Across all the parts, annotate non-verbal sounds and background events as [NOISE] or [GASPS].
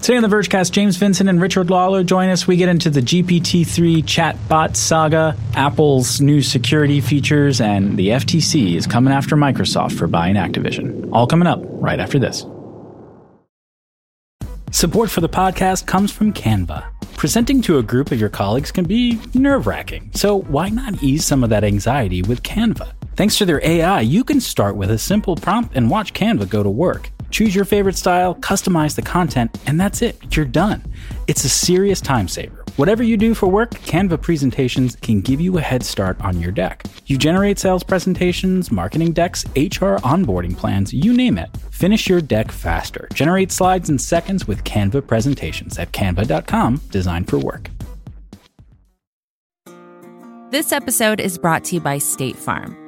Today on the Vergecast, James Vincent and Richard Lawler join us. We get into the GPT-3 chatbot saga, Apple's new security features, and the FTC is coming after Microsoft for buying Activision. All coming up right after this. Support for the podcast comes from Canva. Presenting to a group of your colleagues can be nerve wracking, so why not ease some of that anxiety with Canva? Thanks to their AI, you can start with a simple prompt and watch Canva go to work. Choose your favorite style, customize the content, and that's it. You're done. It's a serious time saver. Whatever you do for work, Canva presentations can give you a head start on your deck. You generate sales presentations, marketing decks, HR onboarding plans, you name it. Finish your deck faster. Generate slides in seconds with Canva presentations at canva.com, designed for work. This episode is brought to you by State Farm.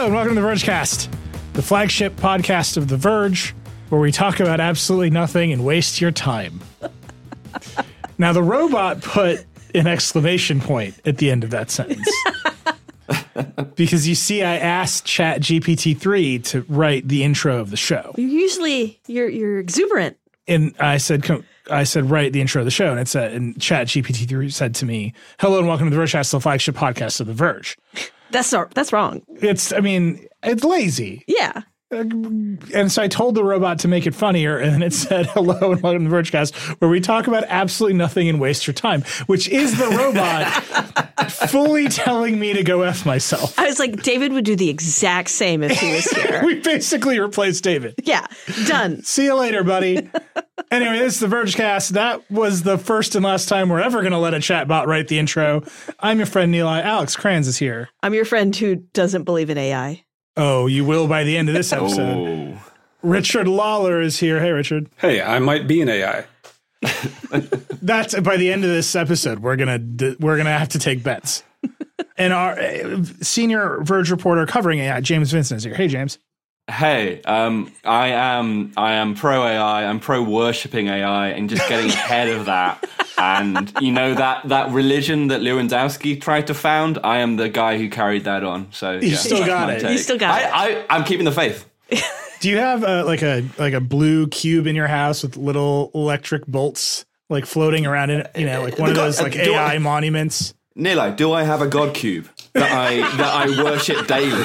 Hello and welcome to the Vergecast, the flagship podcast of The Verge, where we talk about absolutely nothing and waste your time. [LAUGHS] now, the robot put an exclamation point at the end of that sentence. [LAUGHS] because you see, I asked Chat GPT 3 to write the intro of the show. Usually you're you're exuberant. And I said, I said, write the intro of the show. And it said, and Chat GPT 3 said to me, Hello and welcome to the Vergecast, the flagship podcast of The Verge. That's that's wrong. It's, I mean, it's lazy. Yeah. And so I told the robot to make it funnier, and it said, [LAUGHS] Hello and welcome to the Vergecast, where we talk about absolutely nothing and waste your time, which is the robot [LAUGHS] fully telling me to go F myself. I was like, David would do the exact same if he was [LAUGHS] here. We basically replaced David. yeah. Done. See you later, buddy. anyway, this is the Vergecast. That was the first and last time we're ever going to let a chatbot write the intro. I'm your friend Nilay. Alex Cranz is here. I'm your friend who doesn't believe in AI. Oh, you will by the end of this episode. Oh. Richard Lawler is here. Hey, Richard. Hey, I might be an AI. [LAUGHS] That's by the end of this episode. We're gonna we're gonna have to take bets. and our uh, senior Verge reporter covering AI, James Vincent, is here. Hey, James. Hey, um, I am I am pro AI. I'm pro worshipping AI and just getting ahead of that. And you know that that religion that Levandowski tried to found. I am the guy who carried that on. So you still got it. You still got I, it. I, I'm keeping the faith. Do you have uh, like a like a blue cube in your house with little electric bolts like floating around in it? You know, like one of those like Do I- AI monuments. Nilay, do I have a god cube that I that I worship daily?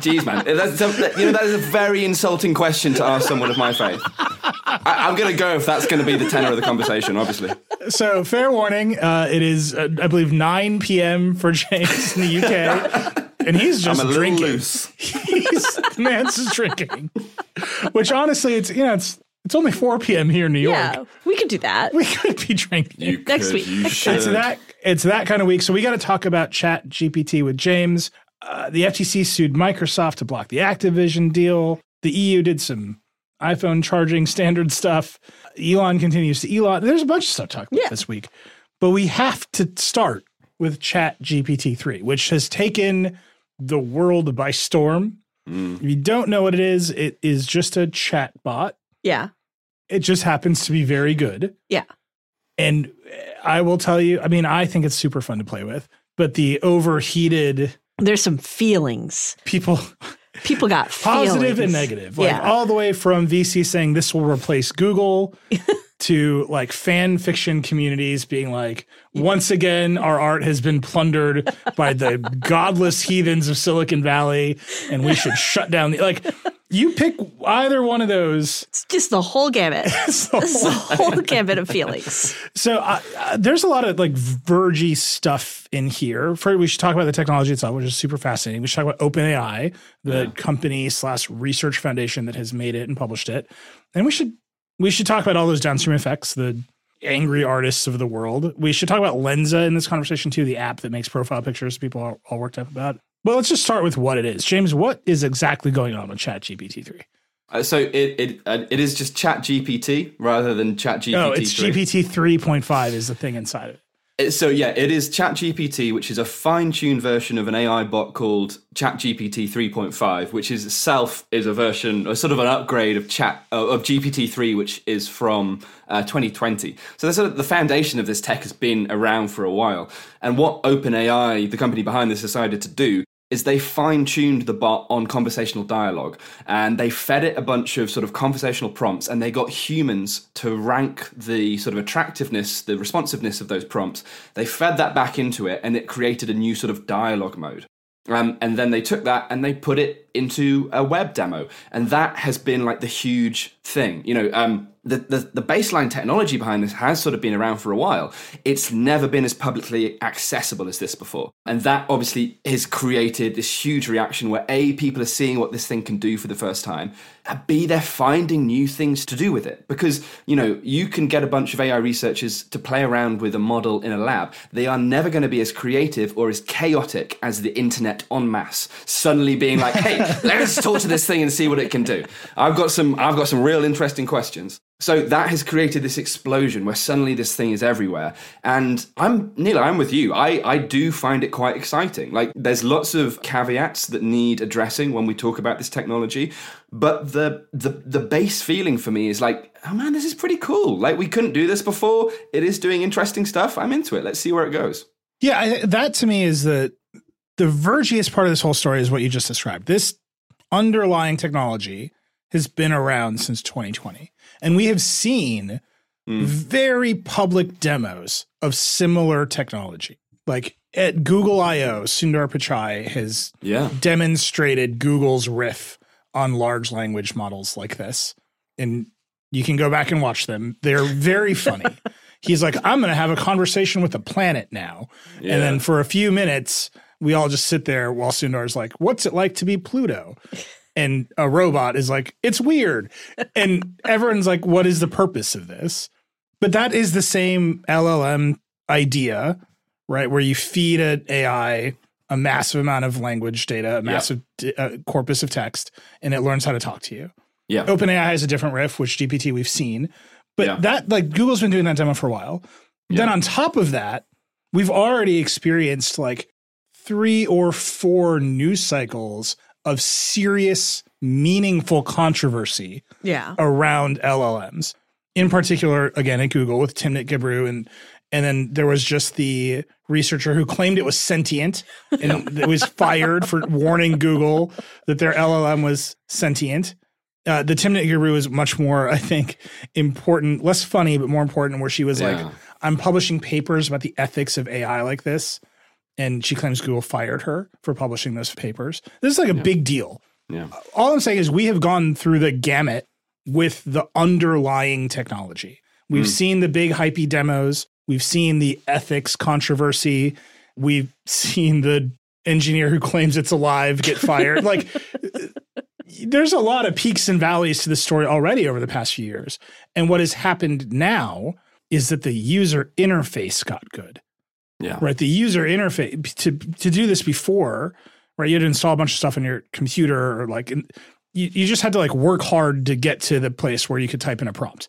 Jeez, man, that's a, you know that is a very insulting question to ask someone of my faith. I, I'm going to go if that's going to be the tenor of the conversation. Obviously, So, fair warning. Uh, it is, uh, I believe, 9 p.m. for James in the UK, and he's I'm just a little drinking. loose. He's the man's just drinking. Which honestly, it's you know, it's it's only 4 p.m. here in New York. Yeah. We could do that. We could be drinking. You Next could, week. You Next should. It's that it's that kind of week. So we got to talk about Chat GPT with James. Uh, the FTC sued Microsoft to block the Activision deal. The EU did some iPhone charging standard stuff. Elon continues to Elon. There's a bunch of stuff to talk about Yeah. this week, but we have to start with Chat GPT three, which has taken the world by storm. If you don't know what it is, it is just a chat bot. Yeah. It just happens to be very good. Yeah. And I will tell you, I mean, I think it's super fun to play with, but the overheated There's some feelings. people, People got [LAUGHS] positive and negative, like yeah. all the way from VC saying this will replace Google [LAUGHS] to like fan fiction communities being like, once again, our art has been plundered by the [LAUGHS] godless heathens of Silicon Valley and we should shut down the, like, you pick either one of those. it's just the whole gamut. [LAUGHS] It's the whole [LAUGHS] gamut of feelings. So uh, uh, there's a lot of like vergy stuff in here. First, we should talk about the technology itself, which is super fascinating. We should talk about OpenAI, the company slash research foundation that has made it and published it, and we should we should talk about all those downstream effects. The angry artists of the world. We should talk about Lensa in this conversation too, the app that makes profile pictures people are all worked up about. But let's just start with what it is. James, what is exactly going on with ChatGPT 3? Uh, so it it uh, it is just Chat GPT rather than Chat GPT. Oh, it's GPT 3.5 is the thing inside of it. It- So yeah, it is ChatGPT, which is a fine-tuned version of an AI bot called ChatGPT 3.5, which is itself is a version, a sort of an upgrade of Chat uh, of GPT 3, which is from uh, 2020. So sort of the foundation of this tech has been around for a while. And what OpenAI, the company behind this, decided to do is they fine-tuned the bot on conversational dialogue and they fed it a bunch of sort of conversational prompts and they got humans to rank the sort of attractiveness the responsiveness of those prompts. They fed that back into it and it created a new sort of dialogue mode. Um, and then they took that and they put it into a web demo. And that has been like the huge thing. You know um, the, the, the baseline technology behind this has sort of been around for a while. It's never been as publicly accessible as this before. And that obviously has created this huge reaction where A, people are seeing what this thing can do for the first time, Uh, and B, they're finding new things to do with it. Because, you know, you can get a bunch of AI researchers to play around with a model in a lab. They are never going to be as creative or as chaotic as the internet en masse, suddenly being like, hey, [LAUGHS] let's talk to this thing and see what it can do. I've got some I've got some real interesting questions. So that has created this explosion where suddenly this thing is everywhere. And I'm Nilay, I'm with you. I, I do find it quite exciting. Like there's lots of caveats that need addressing when we talk about this technology. But the the the base feeling for me is like, oh man, this is pretty cool. Like we couldn't do this before. It is doing interesting stuff. I'm into it. Let's see where it goes. Yeah, I, that to me is the the vergiest part of this whole story is what you just described. This underlying technology has been around since 2020, and we have seen hmm. very public demos of similar technology. Like at Google I/O, Sundar Pichai has Yeah. demonstrated Google's riff on large language models like this. And you can go back and watch them. They're very [LAUGHS] funny. He's like, I'm going to have a conversation with the planet now. Yeah. And then for a few minutes, we all just sit there while Sundar's like, What's it like to be Pluto? [LAUGHS] And a robot is like, It's weird. And everyone's like, What is the purpose of this? But that is the same LLM idea, right? Where you feed an AI a massive amount of language data, a massive d- uh, corpus of text, and it learns how to talk to you. Yeah. OpenAI has a different riff, which GPT we've seen, but Yeah. that like Google's been doing that demo for a while. Then on top of that, we've already experienced like three or four news cycles of serious, meaningful controversy Yeah. around LLMs. In particular, again at Google with Timnit Gebru and and then there was just the researcher who claimed it was sentient and it [LAUGHS] was fired for warning Google that their LLM was sentient. Uh, the Timnit Gebru is much more, I think, important, less funny, but more important, where she was Yeah. like, I'm publishing papers about the ethics of AI like this. And she claims Google fired her for publishing those papers. This is like a big deal Yeah. all I'm saying is we have gone through the gamut with the underlying technology. We've seen the big hypey demos. We've seen the ethics controversy. We've seen the engineer who claims it's alive get fired. like [LAUGHS] there's a lot of peaks and valleys to the story already over the past few years. And what has happened now is that the user interface got good Yeah. right? The user interface to to do this before, right? You had to install a bunch of stuff on your computer, or like you, you just had to like work hard to get to the place where you could type in a prompt.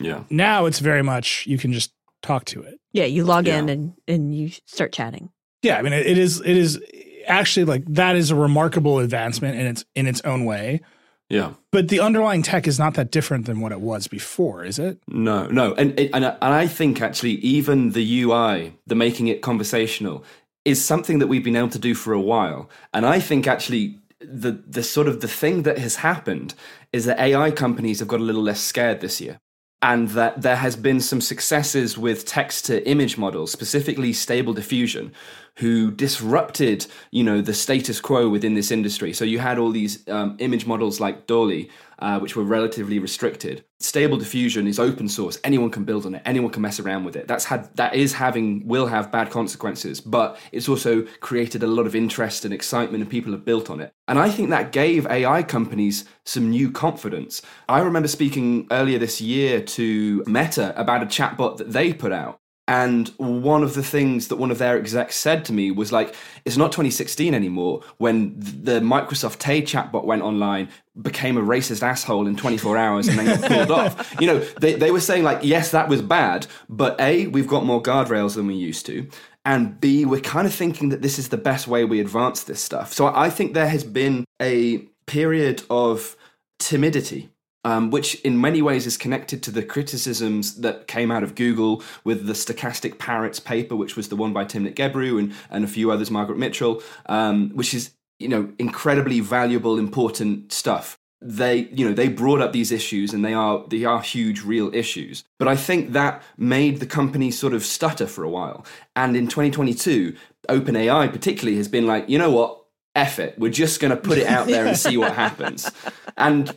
Yeah. Now it's very much you can just talk to it. Yeah. You log in and, and you start chatting. Yeah, I mean it, it is it is actually like that is a remarkable advancement in its in its own way. Yeah. But the underlying tech is not that different than what it was before, is it? No, no, and and and I think actually even the UI, the making it conversational, is something that we've been able to do for a while. And I think actually the the sort of the thing that has happened is that AI companies have got a little less scared this year. And that there has been some successes with text to image models, specifically stable diffusion, who disrupted, you know, the status quo within this industry. So you had all these um, image models like DALL-E, uh, which were relatively restricted. Stable diffusion is open source; anyone can build on it, anyone can mess around with it. That's had that is having will have bad consequences, but it's also created a lot of interest and excitement, and people have built on it. And I think that gave AI companies some new confidence. I remember speaking earlier this year to Meta about a chatbot that they put out. And one of the things that one of their execs said to me was like, it's not 2016 anymore when the Microsoft Tay chatbot went online, became a racist asshole in 24 hours and then got pulled [LAUGHS] off. You know, they, they were saying like, yes, that was bad, but A, we've got more guardrails than we used to. And B, we're kind of thinking that this is the best way we advance this stuff. So I think there has been a period of timidity um, which in many ways is connected to the criticisms that came out of Google with the stochastic parrots paper, which was the one by Timnit Gebru and, and a few others, Margaret Mitchell, um, which is you know incredibly valuable, important stuff. They you know they brought up these issues and they are they are huge, real issues. But I think that made the company sort of stutter for a while. And in 2022, OpenAI particularly has been like, you know what, F it. We're just going to put it out there and see what [LAUGHS] happens. And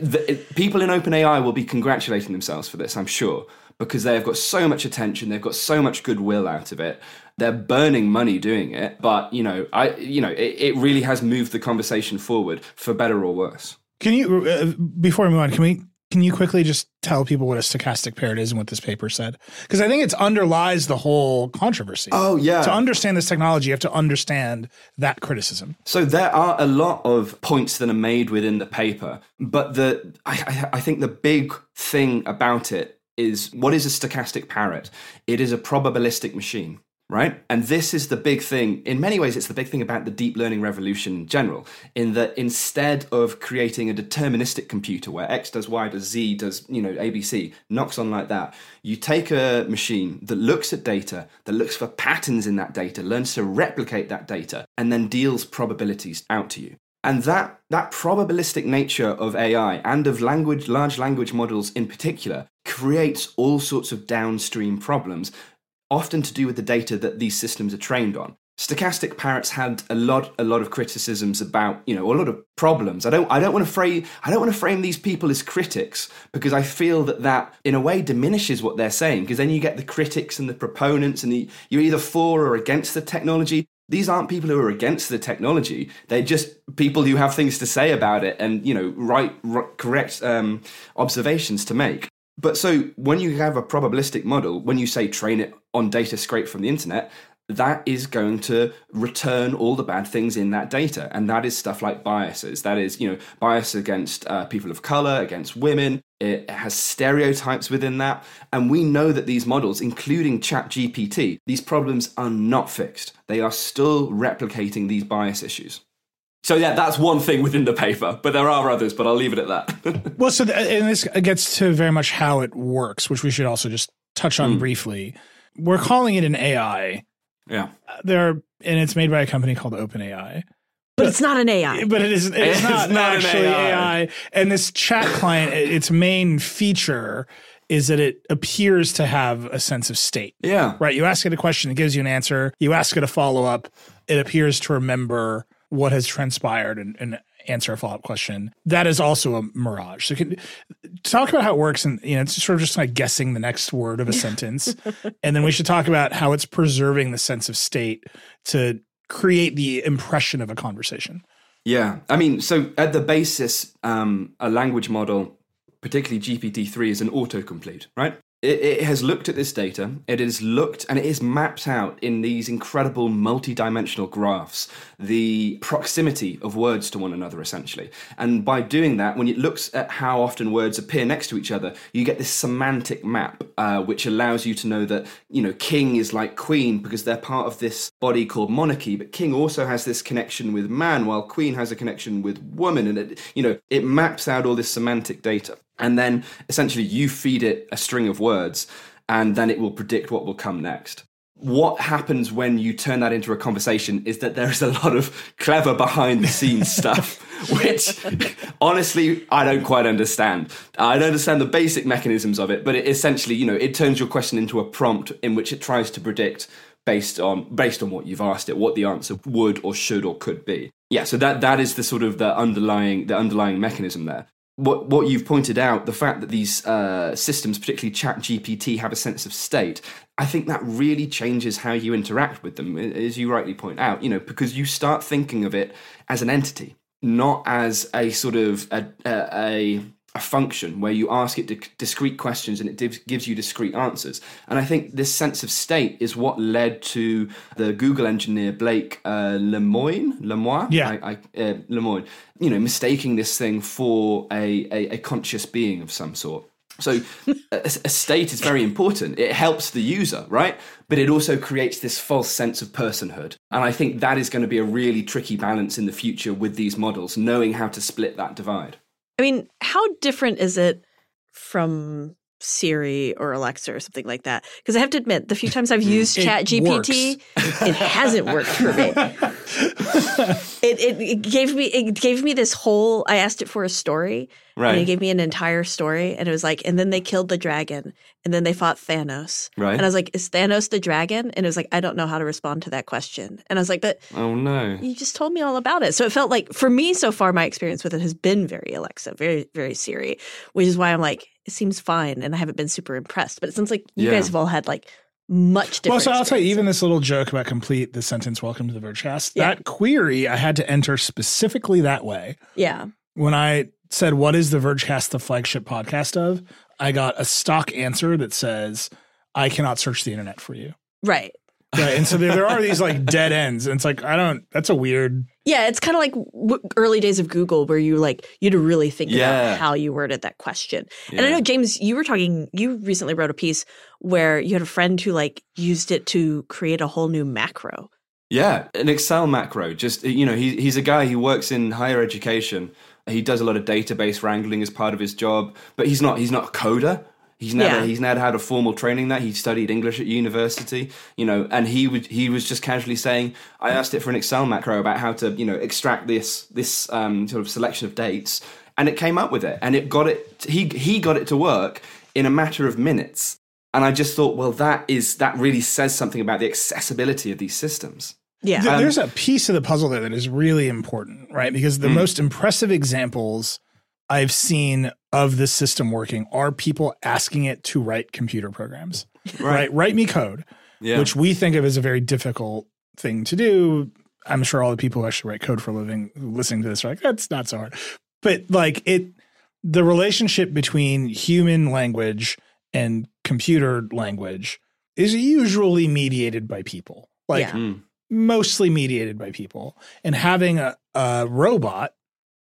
the, people in OpenAI will be congratulating themselves for this, I'm sure, because they have got so much attention, they've got so much goodwill out of it. They're burning money doing it, but you know, I you know, it, it really has moved the conversation forward for better or worse. Can you uh, before we move on? Can we can you quickly just tell people what a stochastic parrot is and what this paper said? Because I think it underlies the whole controversy. Oh, yeah. To understand this technology, you have to understand that criticism. So there are a lot of points that are made within the paper, but the I, I think the big thing about it is what is a stochastic parrot? It is a probabilistic machine right? And this is the big thing. In many ways, it's the big thing about the deep learning revolution in general, in that instead of creating a deterministic computer where X does Y does Z does, you know, ABC, knocks on like that, you take a machine that looks at data, that looks for patterns in that data, learns to replicate that data, and then deals probabilities out to you. And that, that probabilistic nature of AI and of language, large language models in particular creates all sorts of downstream problems often to do with the data that these systems are trained on. Stochastic parrots had a lot, a lot of criticisms about, you know, a lot of problems. I don't, I don't want to frame, I don't want to frame these people as critics because I feel that that, in a way, diminishes what they're saying. Because then you get the critics and the proponents, and the, you're either for or against the technology. These aren't people who are against the technology. They're just people who have things to say about it and, you know, right, right correct um, observations to make. But so when you have a probabilistic model, when you say train it on data scraped from the internet, that is going to return all the bad things in that data. And that is stuff like biases. That is, you know, bias against uh, people of color, against women. It has stereotypes within that. And we know that these models, including ChatGPT, these problems are not fixed. They are still replicating these bias issues. So yeah, that's one thing within the paper, but there are others. But I'll leave it at that. [LAUGHS] well, so th- and this gets to very much how it works, which we should also just touch on mm. briefly. We're calling it an AI. Yeah, there are, and it's made by a company called OpenAI. But, but it's not an AI. But it is. It's, it's not, not actually AI. AI. And this chat client, its main feature is that it appears to have a sense of state. Yeah. Right. You ask it a question, it gives you an answer. You ask it a follow up, it appears to remember what has transpired and, and answer a follow up question. That is also a mirage. So, can talk about how it works, and you know, it's sort of just like guessing the next word of a sentence, [LAUGHS] and then we should talk about how it's preserving the sense of state to create the impression of a conversation. Yeah, I mean, so at the basis, um, a language model, particularly GPT three, is an autocomplete, right? It, it, has looked at this data, it has looked and it is mapped out in these incredible multi-dimensional graphs the proximity of words to one another essentially. And by doing that, when it looks at how often words appear next to each other, you get this semantic map, uh, which allows you to know that, you know, king is like queen because they're part of this body called monarchy, but king also has this connection with man while queen has a connection with woman. And it, you know, it maps out all this semantic data and then essentially you feed it a string of words and then it will predict what will come next what happens when you turn that into a conversation is that there is a lot of clever behind the scenes [LAUGHS] stuff which honestly i don't quite understand i don't understand the basic mechanisms of it but it essentially you know it turns your question into a prompt in which it tries to predict based on based on what you've asked it, what the answer would or should or could be. Yeah, so that that is the sort of the underlying the underlying mechanism there. What what you've pointed out, the fact that these uh, systems, particularly Chat GPT, have a sense of state, I think that really changes how you interact with them, as you rightly point out. You know, because you start thinking of it as an entity, not as a sort of a, a, a a function where you ask it discrete questions and it gives, gives you discrete answers. And I think this sense of state is what led to the Google engineer Blake uh, Lemoine, Lemoine, yeah, I, I, uh, Lemoine, you know, mistaking this thing for a, a, a conscious being of some sort. So [LAUGHS] a, a state is very important. It helps the user, right? But it also creates this false sense of personhood. And I think that is going to be a really tricky balance in the future with these models, knowing how to split that divide. I mean, how different is it from Siri or Alexa or something like that? Because I have to admit, the few times I've mm. used Chat GPT, it hasn't worked for me. [LAUGHS] it, it, it gave me it gave me this whole. I asked it for a story, Right. and it gave me an entire story, and it was like, and then they killed the dragon, and then they fought Thanos, Right. And I was like, is Thanos the dragon? And it was like, I don't know how to respond to that question, and I was like, but Oh no. you just told me all about it. So it felt like for me so far, my experience with it has been very Alexa, very, very Siri, which is why I'm like, it seems fine. And I haven't been super impressed. But it sounds like you Yeah. guys have all had like much different. Well, so I'll tell you, even this little joke about complete the sentence "Welcome to the Vergecast." Yeah. That query I had to enter specifically that way. Yeah. When I said, "What is the Vergecast the flagship podcast of?" I got a stock answer that says, "I cannot search the internet for you." Right. Right, and so there, there are [LAUGHS] these like dead ends, and it's like I don't. That's a weird. Yeah. It's kind of like w- early days of Google where you like, you had to really think Yeah. about how you worded that question. And I know, James, you were talking, you recently wrote a piece where you had a friend who like used it to create a whole new macro. Yeah, an Excel macro. Just you know, he, he's a guy who works in higher education. He does a lot of database wrangling as part of his job, but he's not he's not a coder. He's never Yeah. he's never had a formal training that he studied English at university, you know, and he would he was just casually saying, I asked it for an Excel macro about how to you know extract this this um, sort of selection of dates, and it came up with it, and it got it he he got it to work in a matter of minutes, and I just thought, well, that is that really says something about the accessibility of these systems. Yeah. Th- There's a piece of the puzzle there that is really important, right? Because the most impressive examples I've seen of this system working are people asking it to write computer programs. Right. Write me code, Yeah. which we think of as a very difficult thing to do. I'm sure all the people who actually write code for a living listening to this are like, that's not so hard. But like it, the relationship between human language and computer language is usually mediated by people. Like Yeah. Mm. Mostly mediated by people. And having a, a robot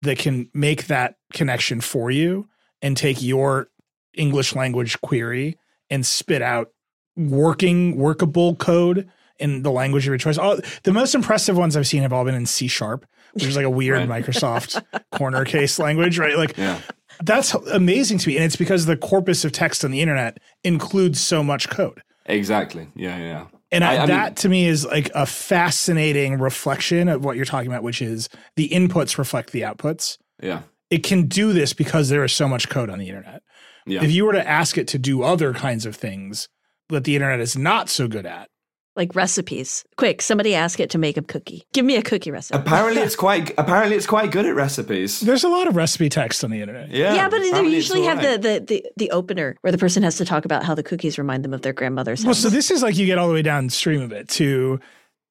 that can make that connection for you and take your English language query and spit out working, workable code in the language of your choice. All, the most impressive ones I've seen have all been in C sharp, which is like a weird Right. Microsoft corner case language, right? Like Yeah. that's amazing to me. And it's because the corpus of text on the internet includes so much code. Exactly. Yeah, yeah. And I, I- I mean- that to me is like a fascinating reflection of what you're talking about, which is the inputs reflect the outputs. Yeah. It can do this because there is so much code on the internet. Yeah. If you were to ask it to do other kinds of things that the internet is not so good at, like recipes. Quick, somebody ask it to make a cookie. Give me a cookie recipe. apparently it's [LAUGHS] quite apparently it's quite good at recipes. there's a lot of recipe text on the internet. Yeah. yeah, but they apparently it's usually have alright. the, the, the, the opener where the person has to talk about how the cookies remind them of their grandmother's Well, house. so this is like you get all the way downstream of it to,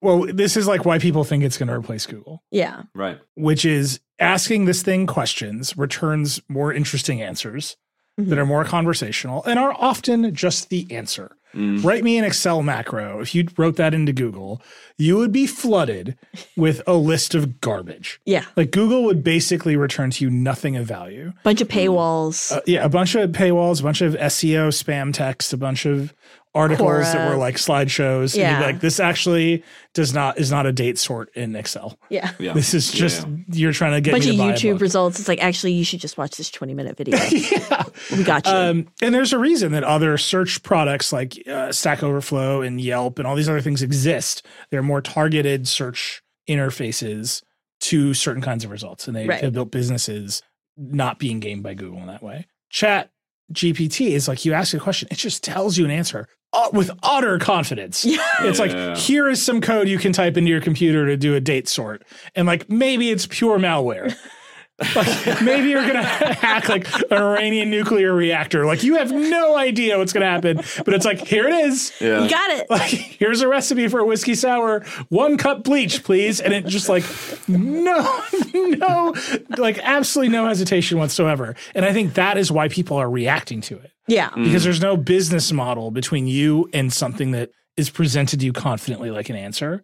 well, this is like why people think it's going to replace Google. yeah. Right. which is asking this thing questions returns more interesting answers mm-hmm. that are more conversational and are often just the answer. Write me an Excel macro. If you wrote that into Google, you would be flooded with a list of garbage. Yeah. Like Google would basically return to you nothing of value. Bunch of paywalls. Uh, yeah, a bunch of paywalls, a bunch of SEO spam text, a bunch of articles that were like slideshows. And you'd Yeah. be like this actually does not is not a date sort in Excel. yeah. Yeah. This is just yeah. you're trying to get bunch me of buy YouTube results. It's like, actually, you should just watch this 20 minute video. [LAUGHS] yeah. We got you. Um, and there's a reason that other search products like uh, Stack Overflow and Yelp and all these other things exist. They're more targeted search interfaces to certain kinds of results, and they Right. have built businesses not being gamed by Google in that way. Chat GPT is like you ask a question, it just tells you an answer uh, with utter confidence. [LAUGHS] It's like here is some code you can type into your computer to do a date sort, and like maybe it's pure malware. [LAUGHS] like [LAUGHS] maybe you're gonna [LAUGHS] hack like an Iranian nuclear reactor. Like you have no idea what's gonna happen, but it's like here it is. Yeah. You got it. Like here's a recipe for a whiskey sour. One cup bleach, please. And it just like no, [LAUGHS] no, like absolutely no hesitation whatsoever. And I think that is why people are reacting to it Yeah. Mm. because there's no business model between you and something that is presented to you confidently like an answer,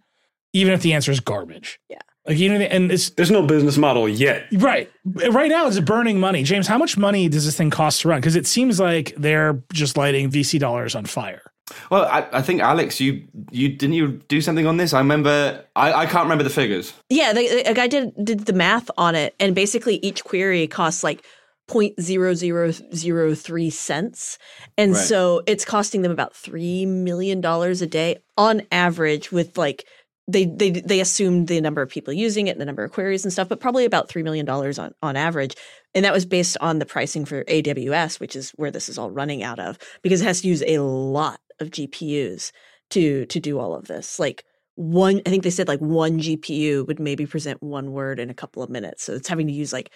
even if the answer is garbage. Yeah. Like even if, and it's There's no business model yet. right right now it's burning money. James, how much money does this thing cost to run? Because it seems like they're just lighting VC dollars on fire. Well, I, I think Alex, you you didn't you do something on this? I remember. I, I can't remember the figures. Yeah, they, a guy did did the math on it, and basically each query costs like 0.0003 cents, and Right. so it's costing them about three million dollars a day on average. With like they they they assumed the number of people using it, and the number of queries and stuff, but probably about three million dollars on on average. And that was based on the pricing for AWS, which is where this is all running out of, because it has to use a lot of GPUs to to do all of this. Like one, I think they said like one GPU would maybe present one word in a couple of minutes. So it's having to use like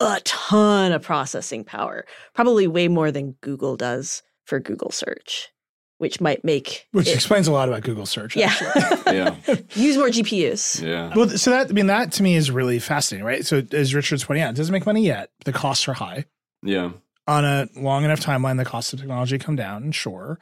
a ton of processing power, probably way more than Google does for Google search, which might make Which it- explains a lot about Google search. actually. [LAUGHS] yeah Yeah, [LAUGHS] use more GPUs. yeah. Well, so that I mean that to me is really fascinating, right? So as Richard's pointing out, it doesn't make money yet. The costs are high. Yeah. On a long enough timeline, the costs of technology come down, sure.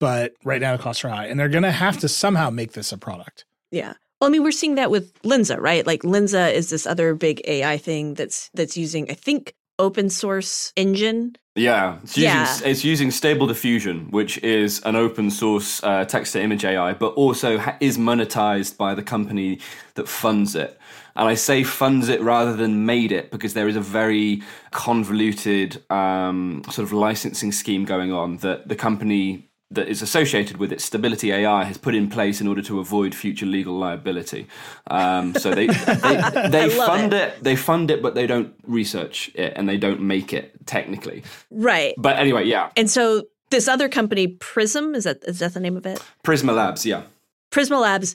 But right now the costs are high. And they're gonna have to somehow make this a product. Yeah. Well, I mean, we're seeing that with Lensa, right? Like Lensa is this other big AI thing that's that's using, I think, open source engine. Yeah, it's using, Yeah. it's using Stable Diffusion, which is an open source uh, text to image AI, but also ha- is monetized by the company that funds it. And I say funds it rather than made it because there is a very convoluted um, sort of licensing scheme going on that the company that is associated with it, Stability AI, has put in place in order to avoid future legal liability. Um, so they [LAUGHS] they, they fund it. They fund it, but they don't research it and they don't make it technically. Right. But anyway, yeah, And so this other company, Prism, is that is that the name of it? Prisma Labs, yeah, Prisma Labs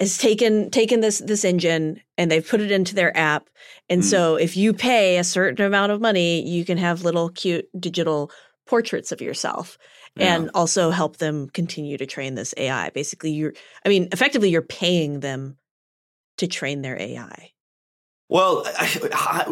has taken taken this this engine and they've put it into their app. And so if you pay a certain amount of money, you can have little cute digital portraits of yourself and also help them continue to train this AI. Basically, you're I mean, effectively you're paying them to train their AI. Well,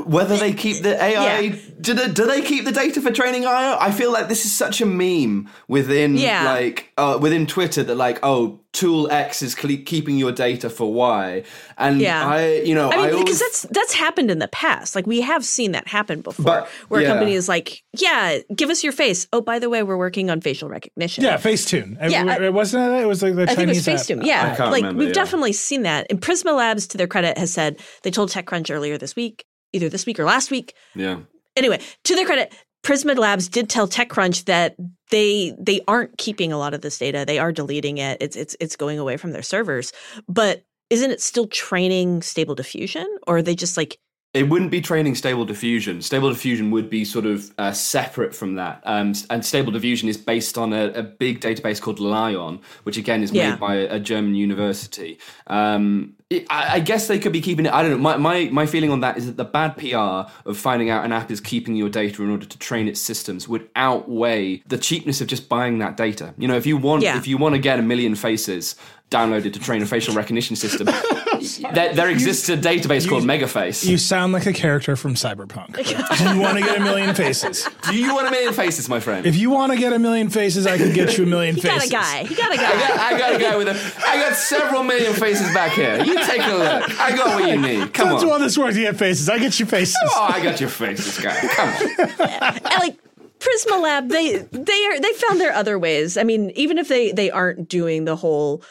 whether they keep the AI, Yeah. do, they, do they keep the data for training AI? I feel like this is such a meme within Yeah. like uh, within Twitter that like oh tool X is cle keeping your data for Y, and Yeah. I you know I mean, I because always, that's that's happened in the past. Like we have seen that happen before, But- where yeah. a company is like, "Yeah, give us your face." Oh, by the way, we're working on facial recognition. Yeah, Facetune. It- Yeah, I- it, wasn't it? It was like the I think it was Chinese app. Facetune. Yeah, I can't like remember, we've yeah. definitely seen that. And Prisma Labs, to their credit, has said they told TechCrunch earlier this week, either this week or last week. yeah Anyway, to their credit, Prisma Labs did tell TechCrunch that they they aren't keeping a lot of this data. They are deleting it. It's it's it's going away from their servers. But isn't it still training Stable Diffusion, or are they just like It wouldn't be training Stable Diffusion. Stable Diffusion would be sort of uh, separate from that. Um, and Stable Diffusion is based on a, a big database called LAION, which again is Yeah. made by a, German university. Um, it, I, I guess they could be keeping it. I don't know. My, my, my feeling on that is that the bad PR of finding out an app is keeping your data in order to train its systems would outweigh the cheapness of just buying that data. You know, if you want Yeah. if you want to get a million faces downloaded to train a facial recognition system, [LAUGHS] there, there exists a database called Megaface. You sound like a character from Cyberpunk. [LAUGHS] Do you want to get a million faces? Do you want a million faces, my friend? If you want to get a million faces, I can get you a million [LAUGHS] he got faces. a guy, he got a I got, guy. I got a guy with a. I got several million faces back here. You take a look. I got what you need. Come on. That's on. all this work You get faces. I get you faces. Oh, I got your faces, guy. Come on. [LAUGHS] And, like Prisma Lab, they they are they found their other ways. I mean, even if they they aren't doing the whole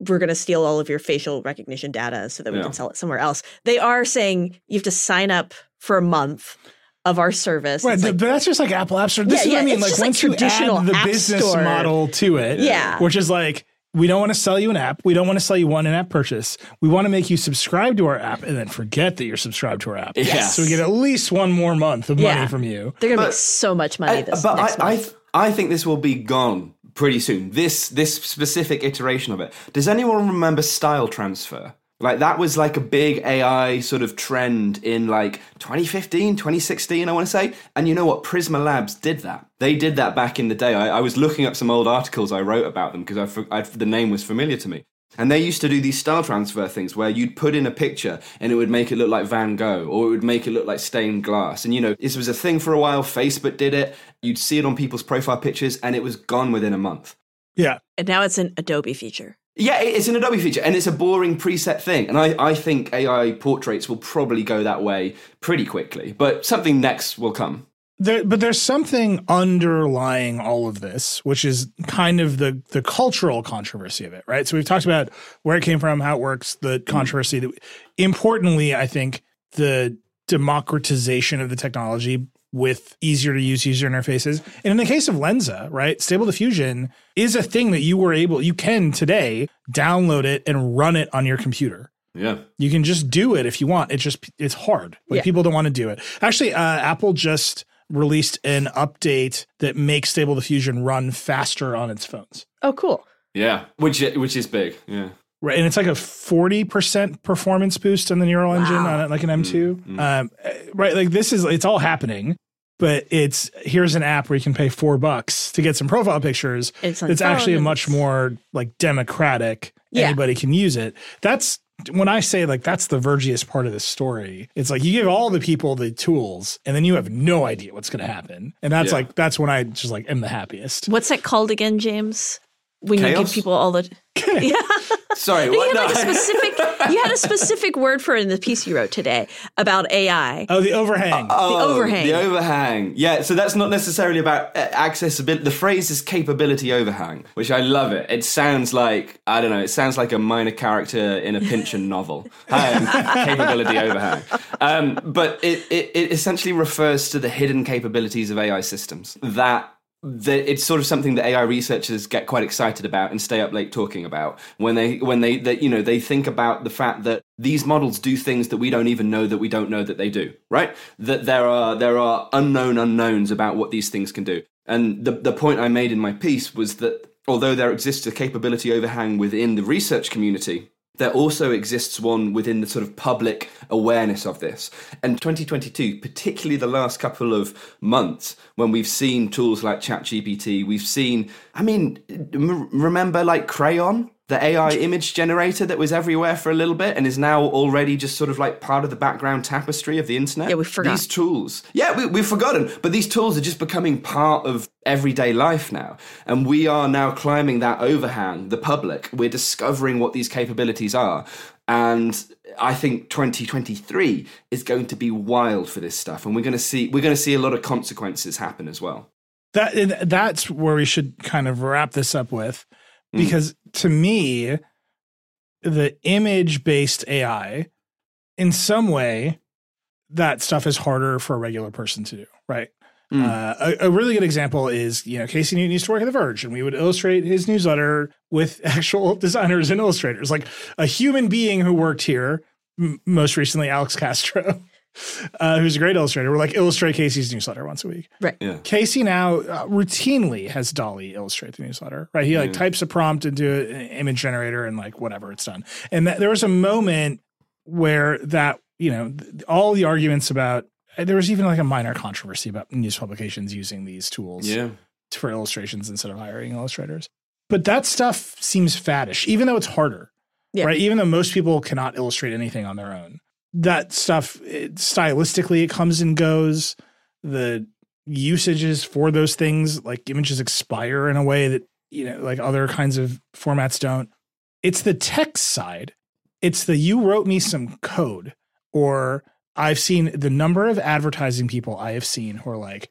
we're going to steal all of your facial recognition data so that we Yeah. can sell it somewhere else. They are saying you have to sign up for a month of our service. Right, like- but that's just like Apple App Store. This Yeah, is what I mean. Like just like once you traditional add the App business Store. model to it, Yeah. which is like we don't want to sell you an app. We don't want to sell you one in-app purchase. We want to make you subscribe to our app and then forget that you're subscribed to our app. Yes. So we get at least one more month of Yeah. money from you. they're going to make so much money I- this but next I, I. I think this will be gone pretty soon. This this specific iteration of it. Does anyone remember style transfer? Like that was like a big AI sort of trend in like 2015, 2016, I want to say. And you know what? Prisma Labs did that. They did that back in the day. I, I was looking up some old articles I wrote about them because the name was familiar to me. And they used to do these style transfer things where you'd put in a picture and it would make it look like Van Gogh or it would make it look like stained glass. And you know, this was a thing for a while. Facebook did it. You'd see it on people's profile pictures and it was gone within a month. Yeah. And now it's an Adobe feature. Yeah, it's an Adobe feature and it's a boring preset thing. And I, I think AI portraits will probably go that way pretty quickly, but something next will come. There, but there's something underlying all of this, which is kind of the the cultural controversy of it, right? So we've talked about where it came from, how it works, the controversy. That, importantly, I think the democratization of the technology with easier to use user interfaces. And in the case of Lensa, right, Stable Diffusion is a thing that you were able, you can today download it and run it on your computer. Yeah. You can just do it if you want. It's just, it's hard. Like Yeah. people don't want to do it. Actually, uh, Apple just released an update that makes Stable Diffusion run faster on its phones. Oh, cool. Yeah. Which which is big. Yeah. Right, and it's like a forty percent performance boost on the neural engine on it, like an M 2 Mm, Um, right, like this is it's all happening, but it's here's an app where you can pay four bucks to get some profile pictures. It's It's actually a much more like democratic. Yeah. Anybody can use it. That's when I say like that's the vergiest part of this story. It's like you give all the people the tools, and then you have no idea what's going to happen, and that's Yeah. like that's when I just like am the happiest. What's that called again, James? When you give people all the Sorry. [LAUGHS] you What? had like a specific you had a specific word for it in the piece you wrote today about AI. Oh, the overhang. Oh, overhang. The overhang. Yeah, so that's not necessarily about uh, accessibility. The phrase is capability overhang, which I love it. It sounds like, I don't know, it sounds like a minor character in a Pynchon [LAUGHS] novel. I'm capability overhang. Um, but it, it, it essentially refers to the hidden capabilities of AI systems that that it's sort of something that AI researchers get quite excited about and stay up late talking about. When they when they that you know they think about the fact that these models do things that we don't even know that we don't know that they do right? That there are there are unknown unknowns about what these things can do. And the the point I made in my piece was that although there exists a capability overhang within the research community there also exists one within the sort of public awareness of this. And 2022, particularly the last couple of months, when we've seen tools like ChatGPT, we've seen, I mean, m- remember like Craiyon? The AI image generator that was everywhere for a little bit and is now already just sort of like part of the background tapestry of the internet. Yeah, we forgot. These tools. Yeah, we, we've forgotten, but these tools are just becoming part of everyday life now. And we are now climbing that overhang, the public. We're discovering what these capabilities are. And I think 2023 is going to be wild for this stuff. And we're going to see, we're going to see a lot of consequences happen as well. that that's where we should kind of wrap this up with Mm. because to me the image based ai in some way that stuff is harder for a regular person to do right Mm. uh, a, a really good example is you know casey newton used to work at the verge and we would illustrate his newsletter with [LAUGHS] actual designers and illustrators like a human being who worked here m- most recently alex castro [LAUGHS] uh, who's a great illustrator we're like illustrate casey's newsletter once a week Right. Yeah. Casey now uh, routinely has DALL-E illustrate the newsletter, right? He like types a prompt into an image generator and like whatever it's done. And that, there was a moment where that, you know, th- all the arguments about there was even like a minor controversy about news publications using these tools Yeah. for illustrations instead of hiring illustrators. But that stuff seems faddish, even though it's harder, Yeah. right? Even though most people cannot illustrate anything on their own. That stuff, it, stylistically, it comes and goes. The usages for those things, like images expire in a way that, you know, like other kinds of formats don't. It's the text side. It's the you wrote me some code, or I've seen the number of advertising people I have seen who are like,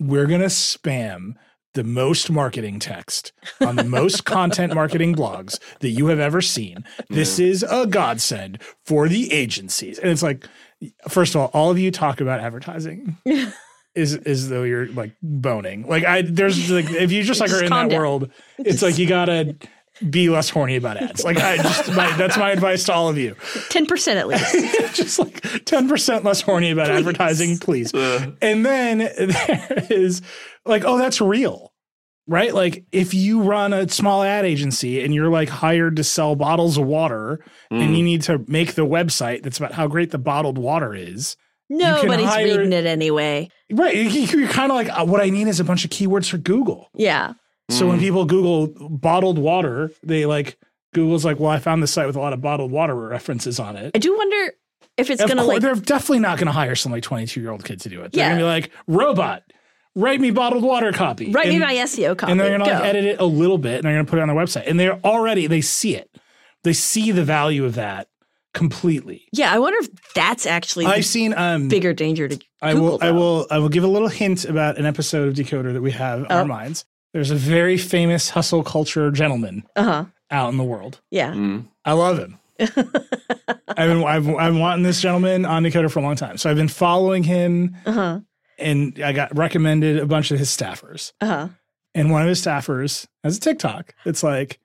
we're going to spam the most marketing text on the most [LAUGHS] content marketing blogs that you have ever seen. This is a godsend for the agencies. And it's like, first of all, all of you talk about advertising. [LAUGHS] Is as though you're like boning. Like I there's like if you just like Just are in that down. world, [LAUGHS] it's like you gotta be less horny about ads. Like I just my, that's my advice to all of you. 10% at least. [LAUGHS] just like 10% less horny about advertising, please. And then [LAUGHS] there is like, oh, that's real. right? Like if you run a small ad agency and you're like hired to sell bottles of water mm. and you need to make the website that's about how great the bottled water is. Nobody's hire, reading it anyway. Right. You're kind of like, uh, what I need is a bunch of keywords for Google. Yeah. So mm. when people Google bottled water, they like, Google's like, well, I found this site with a lot of bottled water references on it. I do wonder if it's going to like. They're definitely not going to hire some like 22 year old kid to do it. They're yeah. going to be like, robot, write me bottled water copy. Write and, me my SEO copy. And they're going to like edit it a little bit and they're going to put it on their website. And they're already, they see it. They see the value of that completely. Yeah, I wonder if that's actually I've seen um bigger danger to Google, I will though. I will I will give a little hint about an episode of Decoder that we have on oh. our minds. There's a very famous hustle culture gentleman uh-huh. out in the world. Yeah. Mm. I love him. [LAUGHS] I've been I've, I've been wanting this gentleman on Decoder for a long time. So I've been following him uh-huh. and I got recommended a bunch of his staffers. Uh-huh. And one of his staffers has a TikTok. It's like,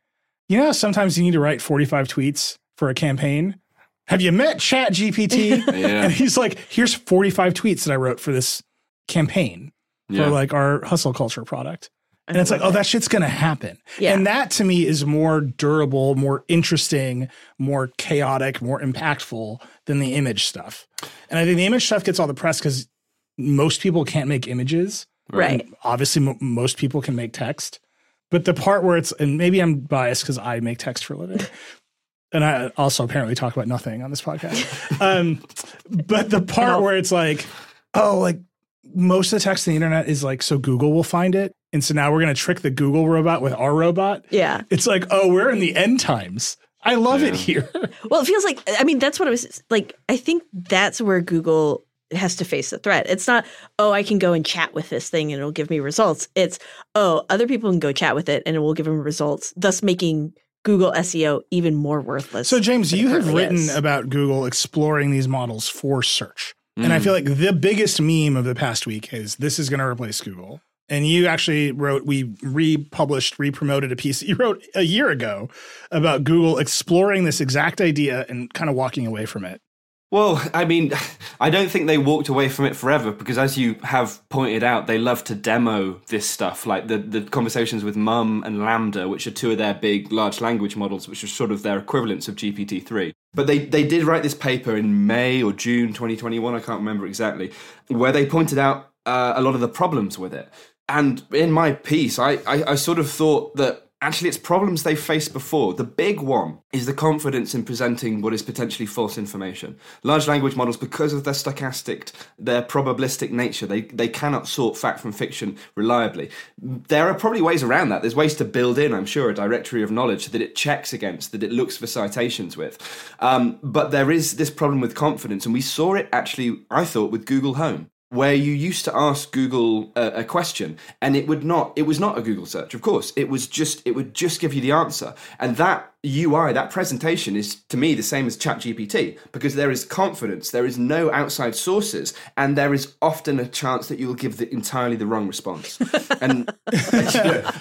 you know, sometimes you need to write 45 tweets for a campaign have you met Chat GPT? [LAUGHS] yeah. And he's like, here's 45 tweets that I wrote for this campaign for like our hustle culture product. And it's like, oh, that shit's gonna happen. Yeah. And that to me is more durable, more interesting, more chaotic, more impactful than the image stuff. And I think the image stuff gets all the press because most people can't make images. Right. obviously, m- most people can make text. But the part where it's, and maybe I'm biased because I make text for a living, [LAUGHS] and I also apparently talk about nothing on this podcast. [LAUGHS] um, but the part where it's like, oh, like most of the text on the internet is like, so Google will find it. And so now we're going to trick the Google robot with our robot. Yeah. It's like, oh, we're in the end times. I love yeah. it here. [LAUGHS] Well, it feels like, I mean, that's what I was like. I think that's where Google has to face the threat. It's not, oh, I can go and chat with this thing and it'll give me results. It's, oh, other people can go chat with it and it will give them results, thus making Google SEO even more worthless. So, James, you have written is. about Google exploring these models for search. Mm. And I mm. feel like the biggest meme of the past week is this is going to replace Google. And you actually wrote, we republished, re-promoted a piece that [LAUGHS] you wrote a year ago about Google exploring this exact idea and kind of walking away from it. Well, I mean, [LAUGHS] I don't think they walked away from it forever because, as you have pointed out, they love to demo this stuff, like the, the conversations with MUM and LaMDA, which are two of their big large language models, which are sort of their equivalents of GPT 3. But they, they did write this paper in May or June 2021, I can't remember exactly, where they pointed out uh, a lot of the problems with it. And in my piece, I, I, I sort of thought that Actually, it's problems they've faced before. The big one is the confidence in presenting what is potentially false information. Large language models, because of their stochastic, their probabilistic nature, they, they cannot sort fact from fiction reliably. There are probably ways around that. There's ways to build in, I'm sure, a directory of knowledge that it checks against, that it looks for citations with. Um, but there is this problem with confidence, and we saw it actually, I thought, with Google Home where you used to ask Google a, a, question and it would not it was not a Google search of course. It was just it would just give you the answer. And that UI that presentation is to me the same as ChatGPT because there is confidence there is no outside sources and there is often a chance that you will give the, entirely the wrong response. [LAUGHS] And you know,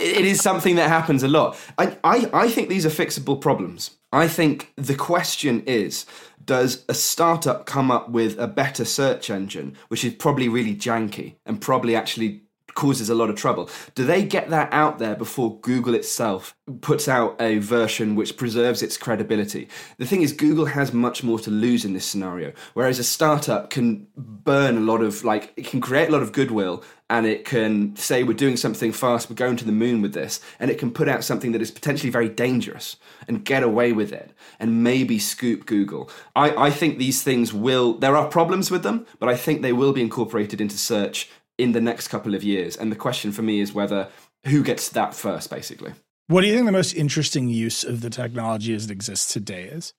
it is something that happens a lot. I, I I think these are fixable problems. I think the question is does a startup come up with a better search engine, which is probably really janky and probably actually causes a lot of trouble. Do they get that out there before Google itself puts out a version which preserves its credibility? The thing is, Google has much more to lose in this scenario, whereas a startup can burn a lot of, like, it can create a lot of goodwill and it can say we're doing something fast, we're going to the moon with this, and it can put out something that is potentially very dangerous and get away with it and maybe scoop Google. I, I think these things will, there are problems with them, but I think they will be incorporated into search in the next couple of years. And the question for me is whether who gets that first, basically. What do you think the most interesting use of the technology as it exists today is?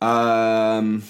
Um,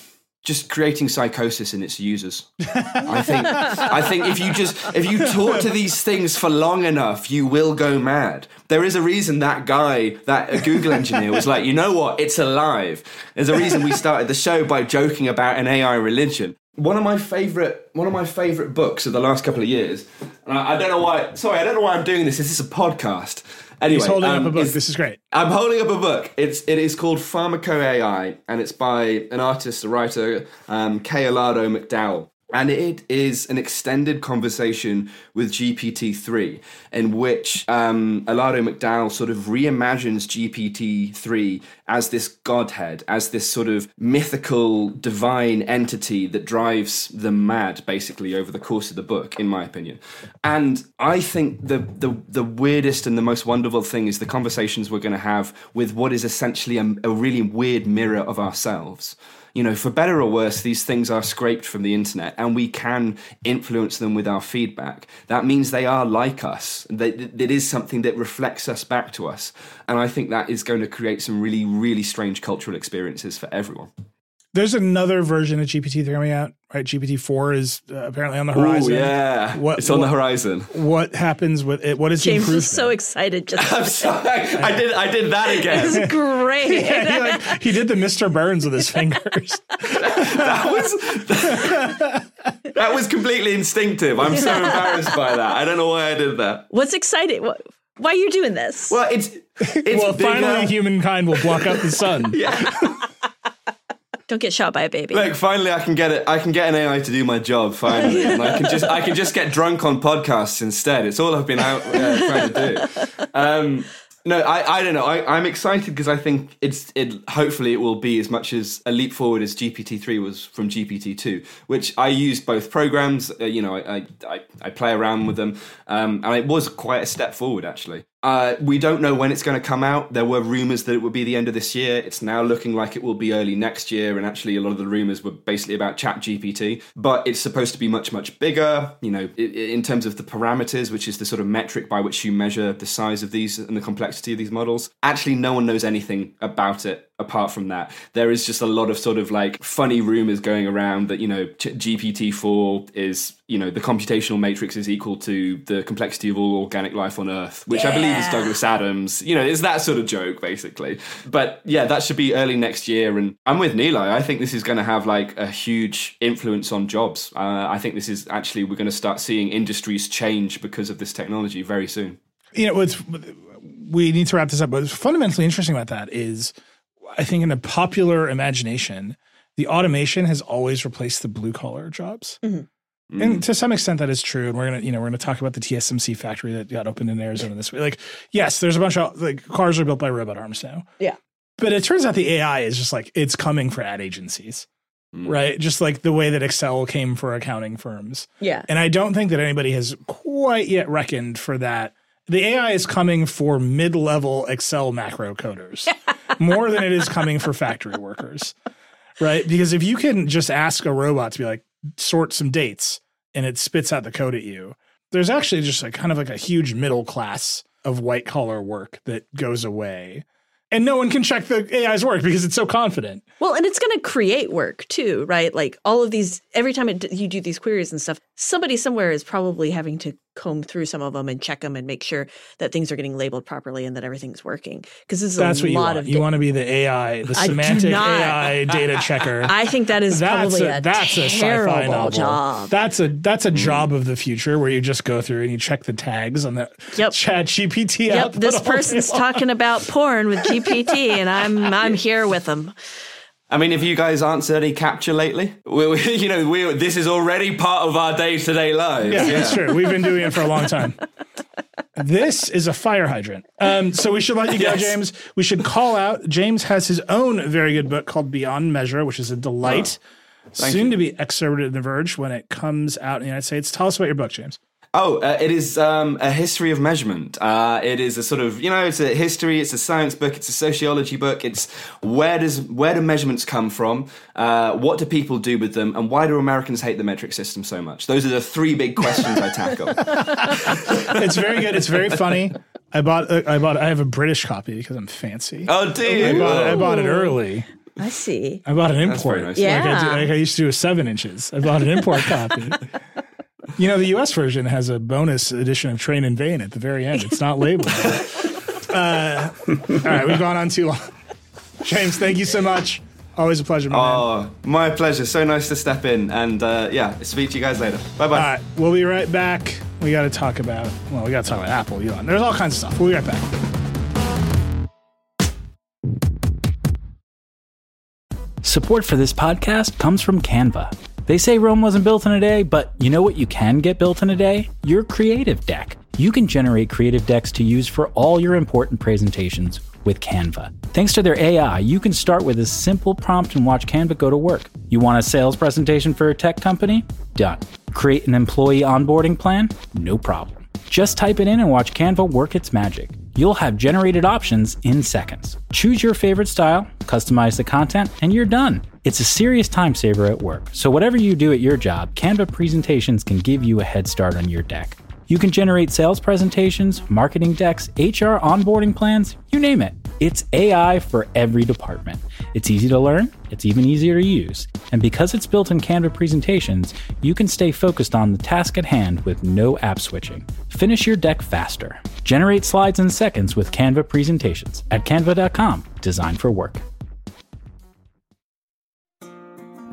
just creating psychosis in its users. [LAUGHS] I think I think if you just if you talk to these things for long enough, you will go mad. There is a reason that guy, that a Google engineer, was like, you know what, it's alive. There's a reason we started the show by joking about an AI religion. One of my favorite one of my favorite books of the last couple of years, and I, I don't know why. Sorry, I don't know why I'm doing this. Is This is a podcast. Anyway, He's holding um, up a book. This is great. I'm holding up a book. It's it is called Pharmako-AI, and it's by an artist, a writer, um, K Allado-McDowell. And it is an extended conversation with GPT-3 in which um, Allado-McDowell sort of reimagines GPT-3 as this godhead, as this sort of mythical divine entity that drives them mad, basically, over the course of the book, in my opinion. And I think the the, the weirdest and the most wonderful thing is the conversations we're going to have with what is essentially a, a really weird mirror of ourselves you know, for better or worse, these things are scraped from the internet and we can influence them with our feedback. That means they are like us. It is something that reflects us back to us. And I think that is going to create some really, really strange cultural experiences for everyone. There's another version of GPT coming out, right? GPT four is uh, apparently on the horizon. Ooh, yeah, what, it's on what, the horizon. What happens with it? What is James was so excited. Just [LAUGHS] I'm sorry, I did. I did that again. It's [LAUGHS] great. [LAUGHS] yeah, he, like, he, did the Mr. Burns with his fingers. that was that, that was completely instinctive. I'm so embarrassed by that. I don't know why I did that. What's exciting? What, why are you doing this? Well, it's it's well. Bigger. Finally, humankind will block out the sun. yeah. Don't get shot by a baby. Look, finally, I can get it. I can get an AI to do my job. Finally, and [LAUGHS] I can just I can just get drunk on podcasts instead. It's all I've been out uh, trying to do. Um, no, I, I don't know. I, I'm excited because I think it's it. Hopefully, it will be as much as a leap forward as GPT three was from GPT two, which I used both programs. Uh, you know, I, I I play around with them, um, and it was quite a step forward actually. Uh, we don't know when it's going to come out. There were rumors that it would be the end of this year. It's now looking like it will be early next year. And actually, a lot of the rumors were basically about Chat GPT. But it's supposed to be much, much bigger, you know, in terms of the parameters, which is the sort of metric by which you measure the size of these and the complexity of these models. Actually, no one knows anything about it apart from that there is just a lot of sort of like funny rumors going around that you know gpt-4 is you know the computational matrix is equal to the complexity of all organic life on earth which yeah. i believe is douglas adams. You know it's that sort of joke basically. But yeah that should be early next year and i'm with nilay i think this is going to have like a huge influence on jobs. Uh, i think this is actually we're going to start seeing industries change because of this technology very soon. You know it's we need to wrap this up but what's fundamentally interesting about that is I think in the popular imagination, the automation has always replaced the blue collar jobs. Mm-hmm. And to some extent, that is true. And we're gonna, you know, we're gonna talk about the TSMC factory that got opened in Arizona this week. Like, yes, there's a bunch of like cars are built by robot arms now. Yeah. But it turns out the AI is just like it's coming for ad agencies, mm. right? Just like the way that Excel came for accounting firms. Yeah. And I don't think that anybody has quite yet reckoned for that the AI is coming for mid level Excel macro coders [LAUGHS] more than it is coming for factory workers, right? Because if you can just ask a robot to be like, sort some dates and it spits out the code at you, there's actually just like kind of like a huge middle class of white collar work that goes away and no one can check the AI's work because it's so confident. Well, and it's going to create work too, right? Like all of these, every time it, you do these queries and stuff, somebody somewhere is probably having to comb through some of them and check them and make sure that things are getting labeled properly and that everything's working. Because this is That's a what lot you want. of. You want to be the AI, the semantic AI [LAUGHS] data checker. I think that is that's probably a, a that's a sci-fi novel. job. That's a that's a mm. job of the future where you just go through and you check the tags on the yep. Chat GPT. Yep, [LAUGHS] this person's talking about porn with GPT, and I'm I'm [LAUGHS] here with them. I mean, have you guys answered any CAPTCHA lately? We, we, [LAUGHS] you know, we, this is already part of our day to day lives. Yeah, yeah, that's true. We've been doing it for a long time. this is a fire hydrant. Um, so we should let you go, yes. James. We should call out. James has his own very good book called Beyond Measure, which is a delight. Oh, soon you. to be excerpted in The Verge when it comes out in the United States. Tell us about your book, James. Oh, uh, it is um, a history of measurement. Uh, it is a sort of you know, it's a history. It's a science book. It's a sociology book. It's where does where do measurements come from? Uh, what do people do with them? And why do Americans hate the metric system so much? Those are the three big questions I tackle. [LAUGHS] it's very good. It's very funny. I bought uh, I bought I have a British copy because I'm fancy. Oh, dude! I bought, I bought it early. I see. I bought an import. Nice. Yeah. Like I, like I used to do a seven inches. I bought an import copy. [LAUGHS] You know, the U.S. version has a bonus edition of Train in Vain at the very end. It's not labeled. [LAUGHS] uh, all right, we've gone on too long. James, thank you so much. Always a pleasure, my Oh, man. my pleasure. So nice to step in. And uh, yeah, speak to you guys later. Bye bye. All right, we'll be right back. We got to talk about, well, we got to talk about Apple, Elon. There's all kinds of stuff. We'll be right back. Support for this podcast comes from Canva. They say Rome wasn't built in a day, but you know what you can get built in a day? Your creative deck. You can generate creative decks to use for all your important presentations with Canva. Thanks to their AI, you can start with a simple prompt and watch Canva go to work. You want a sales presentation for a tech company? Done. Create an employee onboarding plan? No problem. Just type it in and watch Canva work its magic. You'll have generated options in seconds. Choose your favorite style, customize the content, and you're done. It's a serious time saver at work, so whatever you do at your job, Canva presentations can give you a head start on your deck. You can generate sales presentations, marketing decks, HR onboarding plans, you name it. It's AI for every department. It's easy to learn, it's even easier to use. And because it's built in Canva presentations, you can stay focused on the task at hand with no app switching. Finish your deck faster. Generate slides in seconds with Canva presentations at canva.com, designed for work.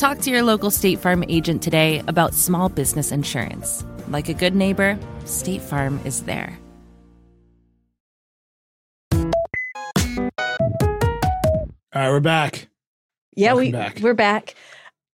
Talk to your local State Farm agent today about small business insurance. Like a good neighbor, State Farm is there. All right, we're back. Yeah, Welcome we back. we're back.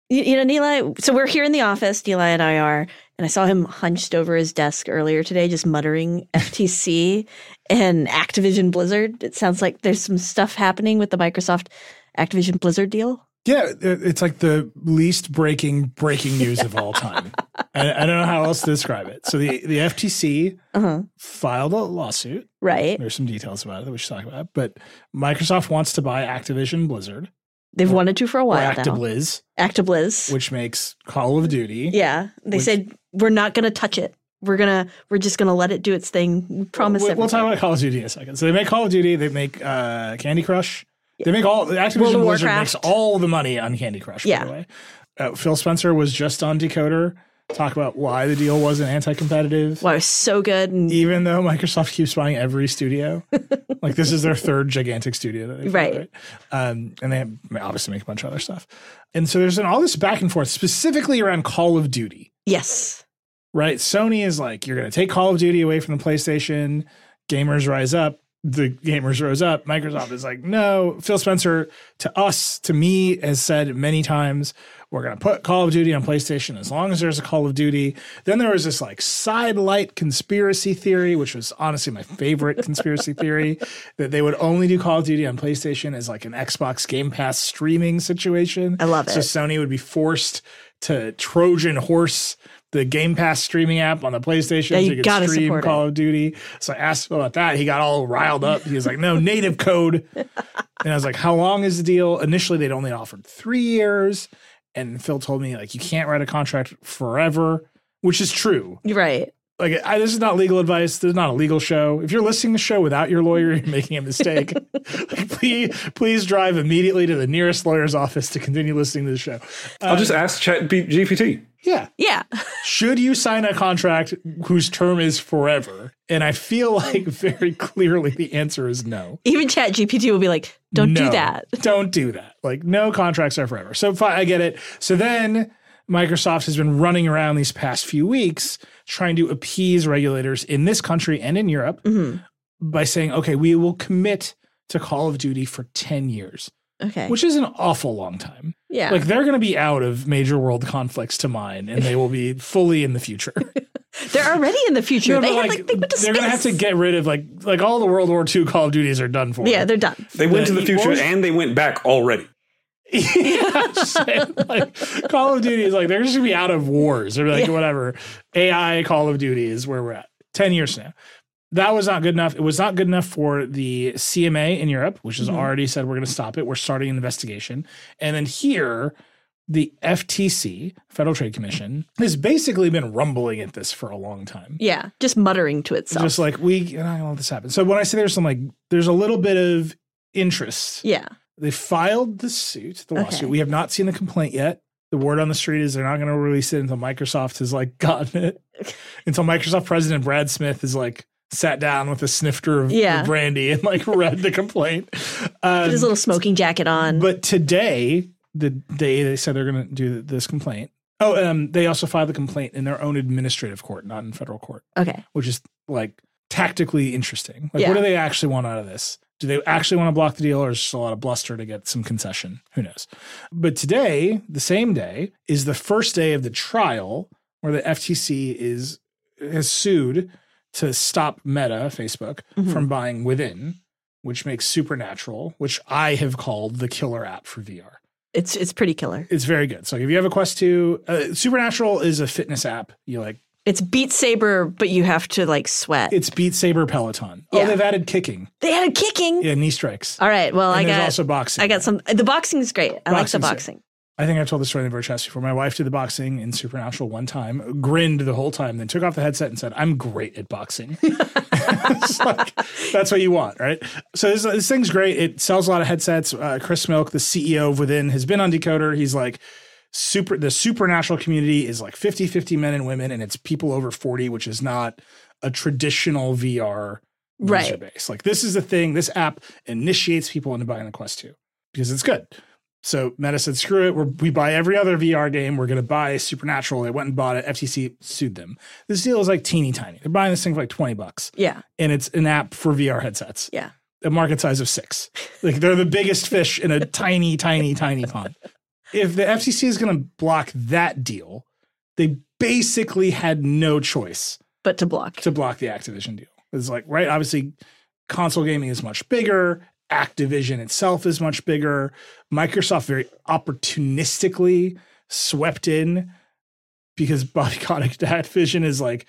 You, you know, Nilay. So we're here in the office, Nilay and I are, and I saw him hunched over his desk earlier today, just muttering [LAUGHS] FTC and Activision Blizzard. It sounds like there's some stuff happening with the Microsoft Activision Blizzard deal. Yeah, it's like the least breaking breaking [LAUGHS] news of all time. I, I don't know how else to describe it. So the the FTC Uh huh. filed a lawsuit. Right. There's some details about it that we should talk about. But Microsoft wants to buy Activision Blizzard They've wanted to for a or while now. Actibliz, Actibliz. which makes Call of Duty. yeah, they which- said we're not going to touch it. We're gonna. We're just gonna let it do its thing. We promise. We'll, we'll talk everybody. about Call of Duty in a second. So they make Call of Duty. They make uh, Candy Crush. They make all Activision Blizzard makes all the money on Candy Crush. Yeah. By the way, uh, Phil Spencer was just on Decoder. Talk about why the deal wasn't anti-competitive. Why it was so good. And even though Microsoft keeps buying every studio, [LAUGHS] like this is their third gigantic studio that they've Right. right? Um, and they have, obviously make a bunch of other stuff. And so there's been all this back and forth, specifically around Call of Duty, yes, right? Sony is like, you're going to take Call of Duty away from the PlayStation. Gamers rise up. The gamers rose up. Microsoft is like, no. Phil Spencer, to us, to me, has said many times, we're going to put Call of Duty on PlayStation as long as there's a Call of Duty. Then there was this like sidelight conspiracy theory, which was honestly my favorite conspiracy theory, [LAUGHS] that they would only do Call of Duty on PlayStation as like an Xbox Game Pass streaming situation. I love it. So. Sony would be forced to Trojan horse the Game Pass streaming app on the PlayStation Yeah, so you you could gotta stream support Call of Duty. So I asked Phil about that. He got all riled up. He was like, no, native code. [LAUGHS] And I was like, how long is the deal? Initially, they'd only offered three years. And Phil told me, like, you can't write a contract forever, which is true. you're right. Like, I, this is not legal advice. This is not a legal show. If you're listening to the show without your lawyer, you're making a mistake. like, [LAUGHS] [LAUGHS] please, please drive immediately to the nearest lawyer's office to continue listening to the show. I'll uh, just ask Chat GPT. Yeah. Yeah, [LAUGHS] should you sign a contract whose term is forever? And I feel like very clearly the answer is no. even Chat GPT will be like, "Don't do that." [LAUGHS] Don't do that. Like no contracts are forever. So fine, I get it. So then Microsoft has been running around these past few weeks trying to appease regulators in this country and in Europe Mm-hmm. by saying, okay, we will commit to Call of Duty for 10 years, Okay. which is an awful long time. yeah. Like they're going to be out of major world conflicts to mine and they will be [LAUGHS] fully in the future. [LAUGHS] They're already in the future. No, they but, had like, they went to they're gonna have to get rid of like like all the World War II Call of Duties are done for. Yeah, they're done. They went The- to the future what was- and they went back already. [LAUGHS] yeah, saying, like Call of Duty is like they're just gonna be out of wars. They're like Yeah. whatever. AI Call of Duty is where we're at. Ten years now. That was not good enough. It was not good enough for the CMA in Europe, which has mm-hmm. already said we're going to stop it. We're starting an investigation. And then here, the FTC, Federal Trade Commission, has basically been rumbling at this for a long time. Yeah, just muttering to itself. just like we you're not gonna let this happen. So when I say there's some like there's a little bit of interest. yeah. They filed the suit, the lawsuit. Okay. We have not seen the complaint yet. The word on the street is they're not going to release it until Microsoft has like [LAUGHS] gotten it. until Microsoft president Brad Smith is like sat down with a snifter of, Yeah. brandy and like [LAUGHS] read the complaint. Um, Put his little smoking jacket on. but today, the day they said they're going to do this complaint. Oh, um, they also filed the complaint in their own administrative court, not in federal court, okay. which is like tactically interesting. Like, Yeah. what do they actually want out of this? Do they actually want to block the deal, or is it just a lot of bluster to get some concession? Who knows? But today, the same day, is the first day of the trial where the FTC is has sued to stop Meta, Facebook, Mhm. from buying Within, which makes Supernatural, which I have called the killer app for VR. It's it's pretty killer. It's very good. So if you have a Quest 2, uh, Supernatural is a fitness app. You like It's Beat Saber, but you have to like sweat. it's Beat Saber Peloton. Oh, they've added kicking. they added kicking. Yeah, knee strikes. All right. Well, and I got also boxing. I got some. The boxing is great. I like the boxing. I think I've told the story in the Vergecast before. My wife did the boxing in Supernatural one time, grinned the whole time, then took off the headset and said, "I'm great at boxing." [LAUGHS] Like, that's what you want, right? So this, this thing's great. It sells a lot of headsets. Uh, Chris Milk, the CEO of Within, has been on Decoder. He's like, super. The supernatural community is like 50-50 men and women, and it's people over forty, which is not a traditional VR user base. Like this is the thing. This app initiates people into buying the Quest 2 because it's good. So Meta said, screw it. We're, we buy every other VR game. We're going to buy Supernatural. They went and bought it. FTC sued them. This deal is like teeny tiny. They're buying this thing for like 20 bucks. Yeah. And it's an app for VR headsets, Yeah. a market size of six. Like they're the biggest fish in a tiny, tiny, tiny pond. If the FTC is going to block that deal, they basically had no choice But to block. to block the Activision deal. It's like, right, obviously, console gaming is much bigger. Activision itself is much bigger. Microsoft very opportunistically swept in because [LAUGHS] Bobby Kotick Activision is like.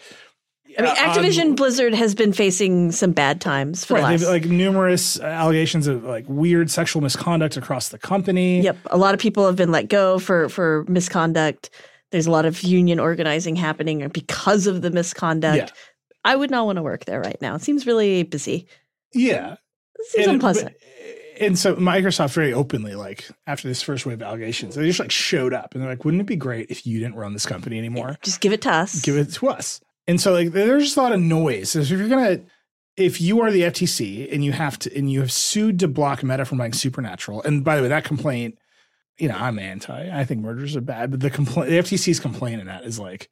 I mean, uh, Activision on- Blizzard has been facing some bad times for Right, the last. like numerous allegations of like weird sexual misconduct across the company. Yep, a lot of people have been let go for for misconduct. There's a lot of union organizing happening because of the misconduct. Yeah. I would not want to work there right now. It seems really busy. Yeah. It seems And- unpleasant. but- and so Microsoft very openly, like after this first wave of allegations, they just like showed up and they're like, "Wouldn't it be great if you didn't run this company anymore? Just give it to us. Give it to us." And so like there's just a lot of noise. So if you're gonna, if you are the FTC and you have to, and you have sued to block Meta from buying Supernatural, and by the way, that complaint, you know, I'm anti. I think mergers are bad, but the complaint, the FTC's complaint in that is like.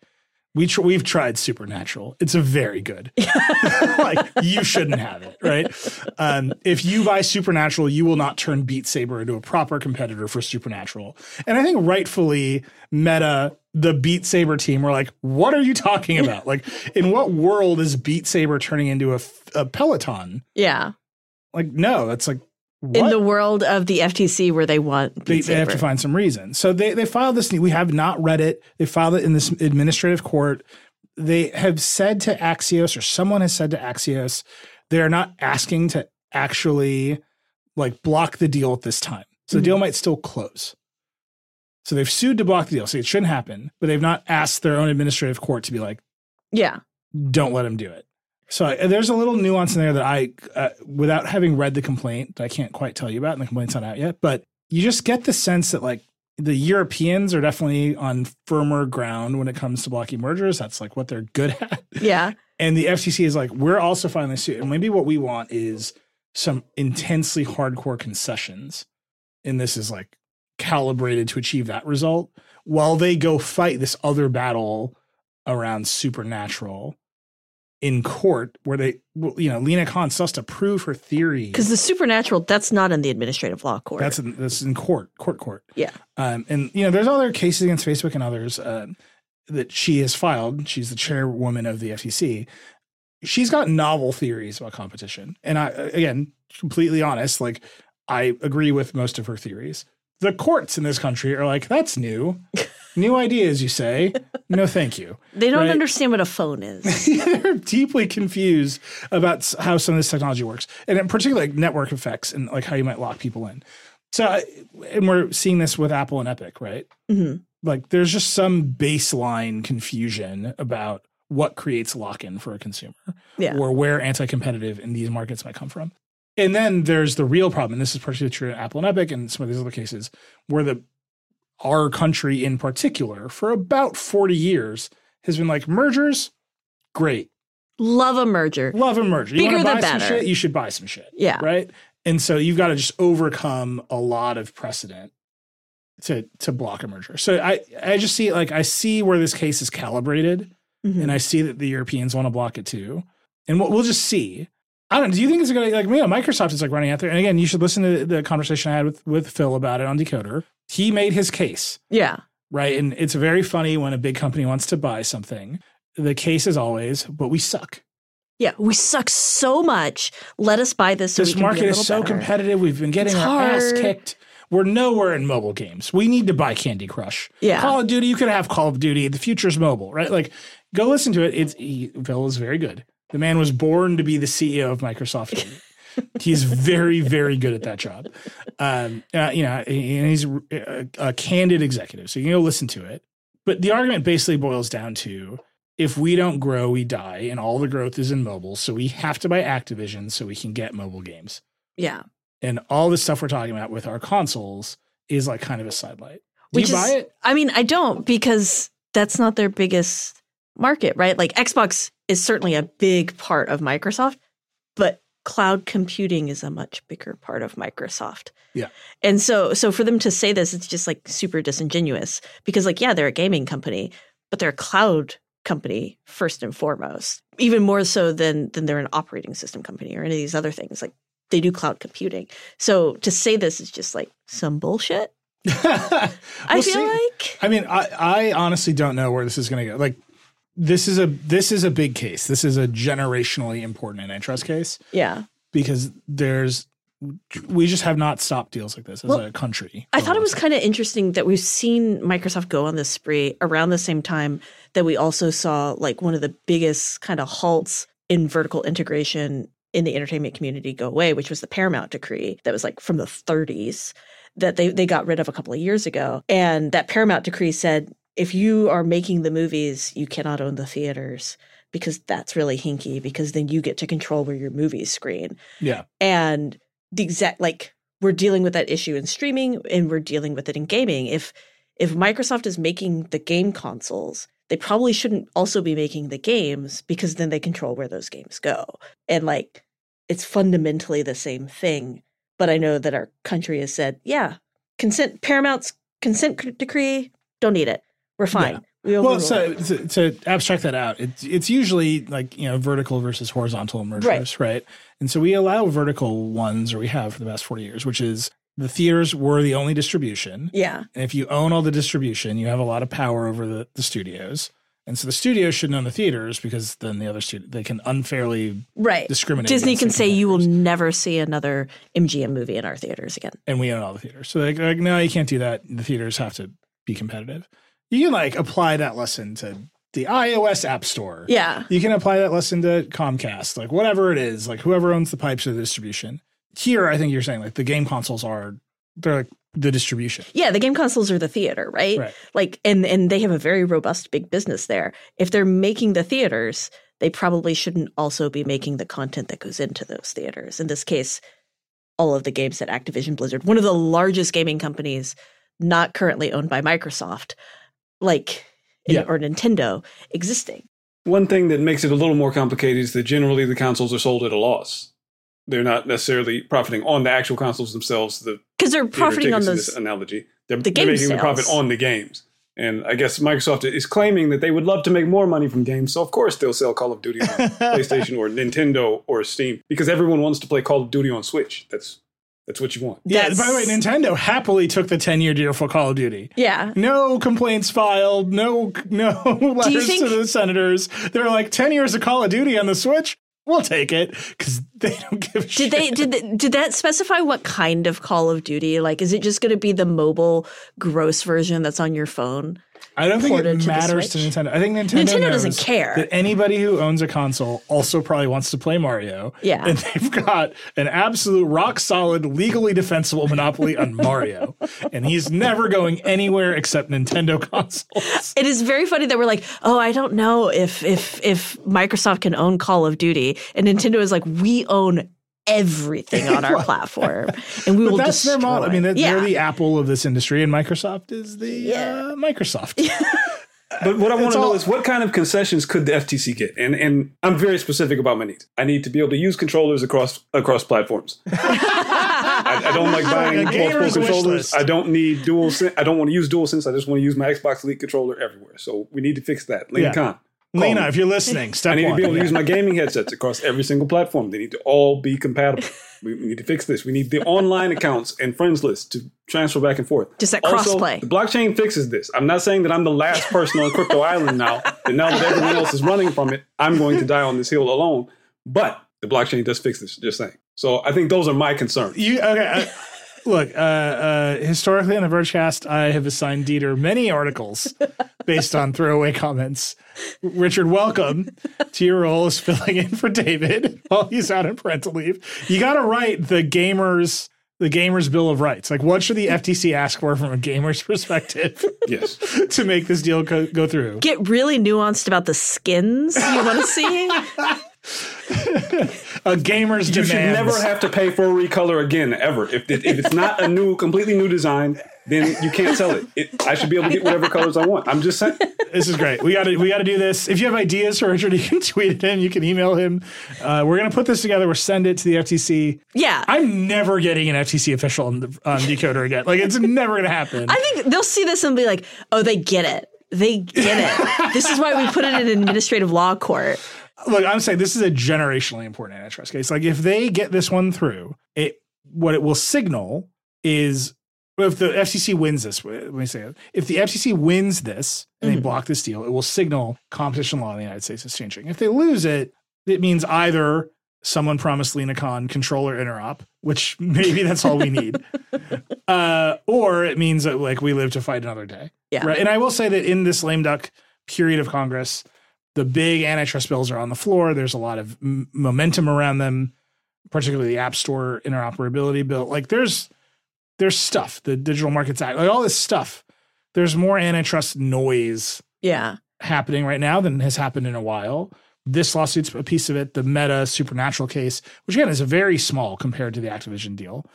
We tr- we've tried Supernatural. It's a very good. [LAUGHS] [LAUGHS] like you shouldn't have it, right? Um, if you buy Supernatural, you will not turn Beat Saber into a proper competitor for Supernatural. And I think rightfully, Meta, the Beat Saber team, were like, "What are you talking about? Like, in what world is Beat Saber turning into a, f- a Peloton? yeah, Like, no, that's like what? in the world of the FTC where they want they, they have to find some reason. So they they filed this. We have not read it. They filed it in this administrative court. They have said to Axios, or someone has said to Axios, they are not asking to actually like block the deal at this time. So the mm-hmm. deal might still close. So they've sued to block the deal. So it shouldn't happen, but they've not asked their own administrative court to be like, yeah, don't let them do it. So uh, there's a little nuance in there that I, uh, without having read the complaint, that I can't quite tell you about, and the complaint's not out yet. But you just get the sense that like the Europeans are definitely on firmer ground when it comes to blocking mergers. That's like what they're good [LAUGHS] at. yeah, And the FCC is like, we're also finally sued. And maybe what we want is some intensely hardcore concessions. And this is like calibrated to achieve that result while they go fight this other battle around supernatural in court where they, you know, Lina Khan still has to prove her theory. because the supernatural that's not in the administrative law court. That's in, that's in court, court, court. yeah, Um, and you know, there's other cases against Facebook and others uh, that she has filed. She's the chairwoman of the FTC. She's got novel theories about competition, and I again, completely honest, like I agree with most of her theories. The courts in this country are like, that's new, [LAUGHS] new ideas. You say, no, [LAUGHS] thank you. they don't Right. understand what a phone is. [LAUGHS] They're deeply confused about how some of this technology works, and in particular, like network effects and like how you might lock people in. So, and we're seeing this with Apple and Epic, right? Mhm. Like, there's just some baseline confusion about what creates lock-in for a consumer, Yeah. or where anti-competitive in these markets might come from. And then there's the real problem, and this is particularly true in Apple and Epic and some of these other cases, where the our country in particular for about 40 years has been like mergers, great. Love a merger. Love a merger. You want to buy some better. shit, you should buy some shit. Yeah. Right? And so you've got to just overcome a lot of precedent to to block a merger. So I I just see like I see where this case is calibrated Mhm. and I see that the Europeans want to block it too. And we'll, we'll just see. I don't. Do you think it's going to like? You know, Microsoft is like running out there. And again, you should listen to the conversation I had with with Phil about it on Decoder. He made his case yeah. right, and it's very funny when a big company wants to buy something. The case is always, but we suck. Yeah. We suck so much. Let us buy this. So we this can be a market is so better. competitive. We've been getting It's our ass kicked. We're nowhere in mobile games. We need to buy Candy Crush. Yeah. Call of Duty. You could have Call of Duty. The future's mobile, right? Like, go listen to it. It's he, Phil is very good. The man was born to be the CEO of Microsoft. he's very, very good at that job. Um, uh, you know, and he's a, a candid executive. So you can go listen to it. But the argument basically boils down to if we don't grow, we die, and all the growth is in mobile. So we have to buy Activision so we can get mobile games. Yeah. And all the stuff we're talking about with our consoles is like kind of a sidelight. Do Which you is, buy it? I mean, I don't because that's not their biggest market, right? Like Xbox is certainly a big part of Microsoft, but cloud computing is a much bigger part of Microsoft. Yeah. And so so for them to say this, it's just like super disingenuous because like yeah, they're a gaming company, but they're a cloud company first and foremost. Even more so than than they're an operating system company or any of these other things. Like they do cloud computing. So to say this is just like some bullshit. [LAUGHS] I feel see. like I mean, I, I honestly don't know where this is going to go. Like, this is a this is a big case. This is a generationally important antitrust case yeah. because there's we just have not stopped deals like this as Well, a country. I thought it was kind of interesting that we've seen Microsoft go on this spree around the same time that we also saw like one of the biggest kind of halts in vertical integration in the entertainment community go away, which was the Paramount decree that was like from the 30s that they, they got rid of a couple of years ago. And that Paramount decree said if you are making the movies, you cannot own the theaters because that's really hinky because then you get to control where your movies screen. Yeah. and the exact like we're dealing with that issue in streaming and we're dealing with it in gaming. If if microsoft is making the game consoles they probably shouldn't also be making the games because then they control where those games go. And like it's fundamentally the same thing but i know that our country has said yeah consent paramount's consent decree don't need it we're fine Yeah. we Well, so to, to abstract that out, it's it's usually like you know vertical versus horizontal mergers, right. And so we allow vertical ones, or we have for the past forty years, which is the theaters were the only distribution. yeah And if you own all the distribution, you have a lot of power over the, the studios. And so the studios shouldn't own the theaters because then the other studio they can unfairly right discriminate. disney can say you will never see another mgm movie in our theaters again and we own all the theaters. So like, like no, you can't do that. The theaters have to be competitive. You can like apply that lesson to the iOS App Store. yeah You can apply that lesson to Comcast, like whatever it is, like whoever owns the pipes of the distribution. Here, I think you're saying like the game consoles are they're like the distribution. Yeah, the game consoles are the theater, right? Right. Like and and they have a very robust big business there. If they're making the theaters, they probably shouldn't also be making the content that goes into those theaters. In this case, all of the games that Activision Blizzard, one of the largest gaming companies not currently owned by Microsoft, like Yeah. or Nintendo existing. One thing that makes it a little more complicated is that generally the consoles are sold at a loss. They're not necessarily profiting on the actual consoles themselves. The Because they're profiting on those this analogy. They're, the they're game making the profit on the games. And I guess Microsoft is claiming that they would love to make more money from games, so of course they'll sell Call of Duty on [LAUGHS] PlayStation or Nintendo or Steam because everyone wants to play Call of Duty on Switch. That's that's what you want. Yeah. That's- By the way, Nintendo happily took the 10 year deal for Call of Duty. Yeah. No complaints filed. No no [LAUGHS] letters think- to the senators. They're like 10 years of Call of Duty on the Switch. We'll take it because they don't give a shit. Did they did they, did that specify what kind of Call of Duty? Like, is it just going to be the mobile gross version that's on your phone? I don't think it matters to Switch? Nintendo. I think Nintendo, Nintendo doesn't care. that anybody who owns a console also probably wants to play Mario. Yeah. and they've got an absolute rock solid, legally defensible monopoly on Mario, [LAUGHS] and he's never going anywhere except Nintendo consoles. It is very funny that we're like, oh, I don't know if if if Microsoft can own Call of Duty, and Nintendo is like, we own everything on our [LAUGHS] platform, and we But will. that's their model. I mean, they're, yeah. they're the Apple of this industry, and Microsoft is the Yeah. uh, Microsoft. [LAUGHS] But what I want It's to know all- is what kind of concessions could the FTC get? And and I'm very specific about my needs. I need to be able to use controllers across across platforms. [LAUGHS] I, I don't like buying a multiple controllers. I don't need dual. Sen- I don't want to use dual sense. I just want to use my Xbox Elite controller everywhere. So we need to fix that. Lane Yeah. Khan. Lina, me. if you're listening, [LAUGHS] step I need one. to be able to Yeah. use my gaming headsets across every single platform. They need to all be compatible. [LAUGHS] We, we need to fix this. We need the online accounts and friends list to transfer back and forth. Just that Also, crossplay. The blockchain fixes this. I'm not saying that I'm the last person on Crypto [LAUGHS] Island now, and now that everyone else is running from it, I'm going to die on this hill alone. But the blockchain does fix this. Just saying. So I think those are my concerns. You okay? Uh, look, uh, uh, historically on the Vergecast, I have assigned Dieter many articles [LAUGHS] based on throwaway comments. Richard, welcome to your role as filling in for David while he's out on parental leave. You got to write the gamers. The gamers bill of rights. Like, what should the FTC ask for from a gamer's perspective Yes. [LAUGHS] to make this deal go, go through? Get really nuanced about the skins you want to see. [LAUGHS] A gamer's You should never have to pay for a recolor again, ever. If, it, if it's not a new, completely new design, then you can't sell it. it. I should be able to get whatever colors I want. I'm just saying. This is great. We got to we got to do this. If you have ideas for Richard, [LAUGHS] you can tweet it in. You can email him. Uh, we're gonna put this together. We'll send it to the FTC. Yeah. I'm never getting an FTC official on, the, on Decoder again. Like it's never gonna happen. I think they'll see this and be like, oh, they get it. They get it. [LAUGHS] this is why we put it in an administrative law court. Look, I'm saying this is a generationally important antitrust case. Like if they get this one through, it what it will signal is if the FCC wins this. Let me say it. If the FCC wins this and they block this deal, it will signal competition law in the United States is changing. If they lose it, it means either someone promised Lina Khan controller interop, which [LAUGHS] maybe that's all we need, [LAUGHS] uh, or it means that like we live to fight another day. Yeah. Right. And I will say that in this lame duck period of Congress, the big antitrust bills are on the floor. There's a lot of m- momentum around them, particularly the App Store interoperability bill. Like there's there's stuff, the Digital Markets Act, like all this stuff. There's more antitrust noise Yeah. happening right now than has happened in a while. This lawsuit's a piece of it. The Meta Supernatural case, which again is a very small compared to the Activision deal,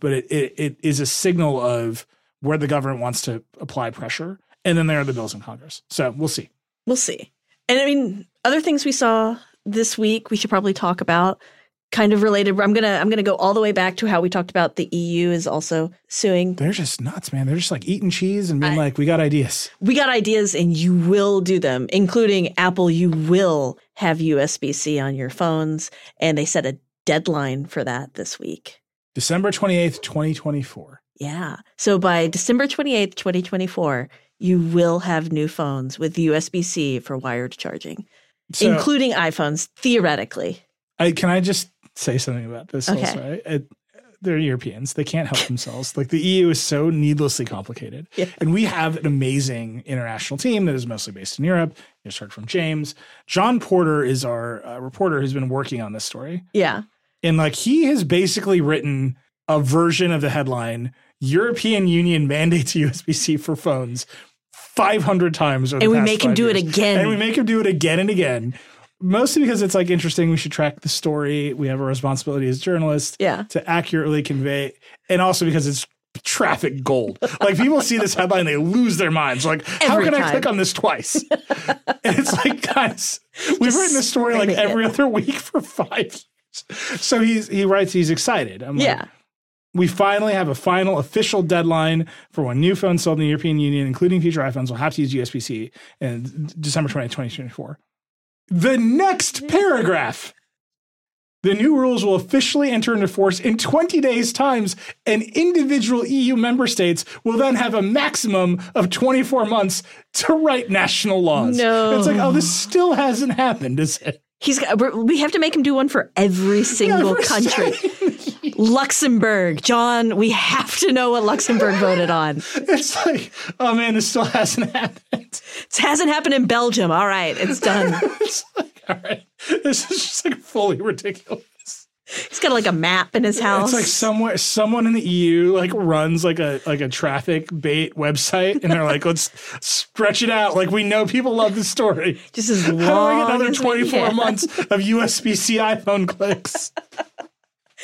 but it, it, it is a signal of where the government wants to apply pressure. And then there are the bills in Congress. So we'll see. We'll see. And I mean, other things we saw this week we should probably talk about kind of related. I'm gonna I'm gonna go all the way back to how we talked about the EU is also suing. They're just nuts, man. They're just like eating cheese and being I- like, we got ideas. We got ideas and you will do them, including Apple, you will have USB-C on your phones. And they set a deadline for that this week. December 28th, 2024. Yeah. So by December 28th, 2024, you will have new phones with USB-C for wired charging, So including iPhones, theoretically. I, can I just say something about this Okay. also? They're Europeans. They can't help themselves. Like the EU is so needlessly complicated. Yeah. And we have an amazing international team that is mostly based in Europe. You just heard from James. John Porter is our uh, reporter who's been working on this story. Yeah. And like he has basically written a version of the headline European Union mandates [LAUGHS] USB C for phones 500 times. over the And we make him do it again. And we make him do it again and again. Mostly because it's like interesting. We should track the story. We have a responsibility as journalists Yeah. to accurately convey, and also because it's traffic gold. Like people see this headline, they lose their minds. Like, how Every can I click on this twice? [LAUGHS] and it's like, guys, we've written this story like spamming it. every other week for five years. So he's he writes he's excited. I'm like, Yeah. We finally have a final official deadline for when new phones sold in the European Union, including future iPhones, will have to use USB C in December 20, 2024. The next paragraph. The new rules will officially enter into force in 20 days' times, and individual EU member states will then have a maximum of 24 months to write national laws. No. It's like, oh, this still hasn't happened, is it? He's got, we're- have to make him do one for every single country. [LAUGHS] Luxembourg, John, we have to know what Luxembourg voted on. [LAUGHS] It's like, oh man, this still hasn't happened. It hasn't happened in Belgium. All right, it's done. [LAUGHS] It's like, all right, this is just like fully ridiculous. He's got like a map in his house. It's like somewhere, someone in the EU like runs like a like a traffic bait website, and they're like, let's stretch it out. Like we know people love this story. just as How do I get another twenty four months of USB C iPhone clicks? [LAUGHS]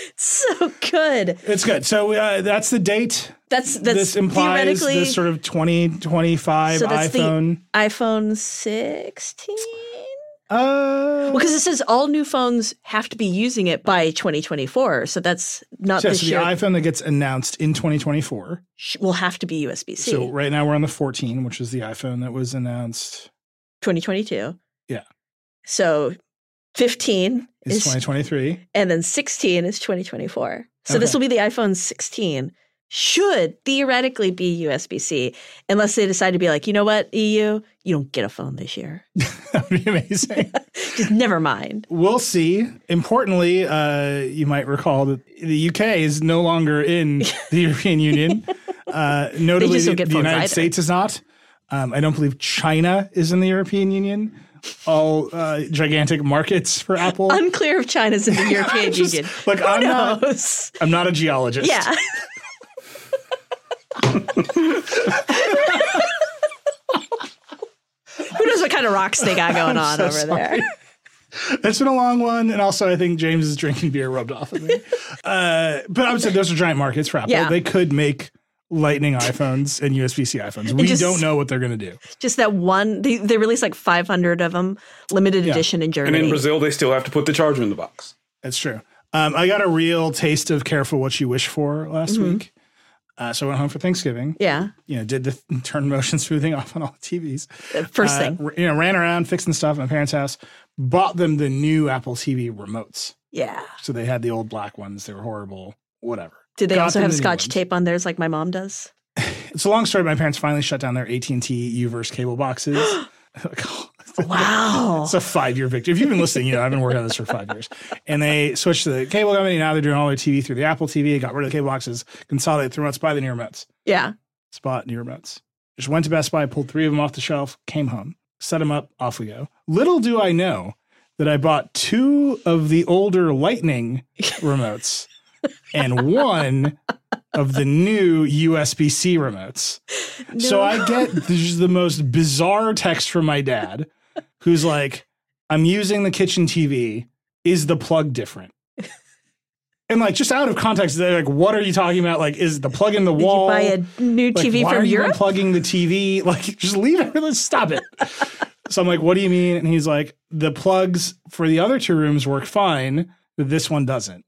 [LAUGHS] so good. It's good. So uh, that's the date. That's that's this implies theoretically this sort of 2025 so iPhone. the iPhone 16. uh, Because it says all new phones have to be using it by 2024. So that's not yeah, this so the year. iPhone that gets announced in 2024. will have to be USB C. So right now we're on the 14, which is the iPhone that was announced 2022. Yeah. So 15 is is, 2023. and then 16 is 2024. So this will be the iPhone 16. Should theoretically be USB C, unless they decide to be like, you know what, EU, you don't get a phone this year. [LAUGHS] that would be amazing. [LAUGHS] Just never mind. we'll see. Importantly, uh, you might recall that the UK is no longer in [LAUGHS] the European Union. Uh, notably, the, get the United either. States is not. Um, I don't believe China is in the European Union. All uh, gigantic markets for Apple. Unclear if China's in the [LAUGHS] European Just- Union. Like Who I'm not. I'm not a geologist. Yeah. [LAUGHS] Who knows what kind of rocks they got going on so over there? [LAUGHS] It's been a long one, and also I think James is drinking beer rubbed off of me. uh, but I would say those are giant markets for Apple. Yeah. They could make Lightning iPhones and USB C iPhones. We just- don't know what they're going to do. Just that one, they, they released like 500 of them, limited Yeah. edition in Germany. And in Brazil, they still have to put the charger in the box. That's true. Um, I got a real taste of careful what you wish for last Mm-hmm. week. Uh, so I went home for Thanksgiving. yeah. You know, did the [LAUGHS] turn motion smoothing off on all the TVs. Uh, First Uh, thing. r- you know, ran around fixing stuff at my parents' house. Bought them the new Apple TV remotes. Yeah. So they had the old black ones. They were horrible. Whatever. Did they also have the scotch tape on theirs like my mom does? It's a long story. My parents finally shut down their AT and T Uverse cable boxes. [GASPS] [LAUGHS] Wow. It's a five year victory. If you've been listening, you know I've been working on this for five years. And they switched to the cable company. Now they're doing all their TV through the Apple TV. Got rid of the cable boxes, consolidated the remotes, buy the new remotes. yeah. Spot new remotes. Just went to Best Buy, pulled three of them off the shelf, came home, set them up, off we go. Little do I know that I bought two of the older Lightning [LAUGHS] remotes and one of the new USB C remotes. So I get this, the most bizarre text from my dad, who's like, "I'm using the kitchen TV. Is the plug different?" And like, just out of context, they're like, "What are you talking about? Like, is the plug in the Did wall?" you buy a new Like, TV why from are you Europe? unplugging the TV? [LAUGHS] Like, just leave it. Let's [LAUGHS] stop it. so I'm like, "What do you mean?" And he's like, "The plugs for the other two rooms work fine, but this one doesn't."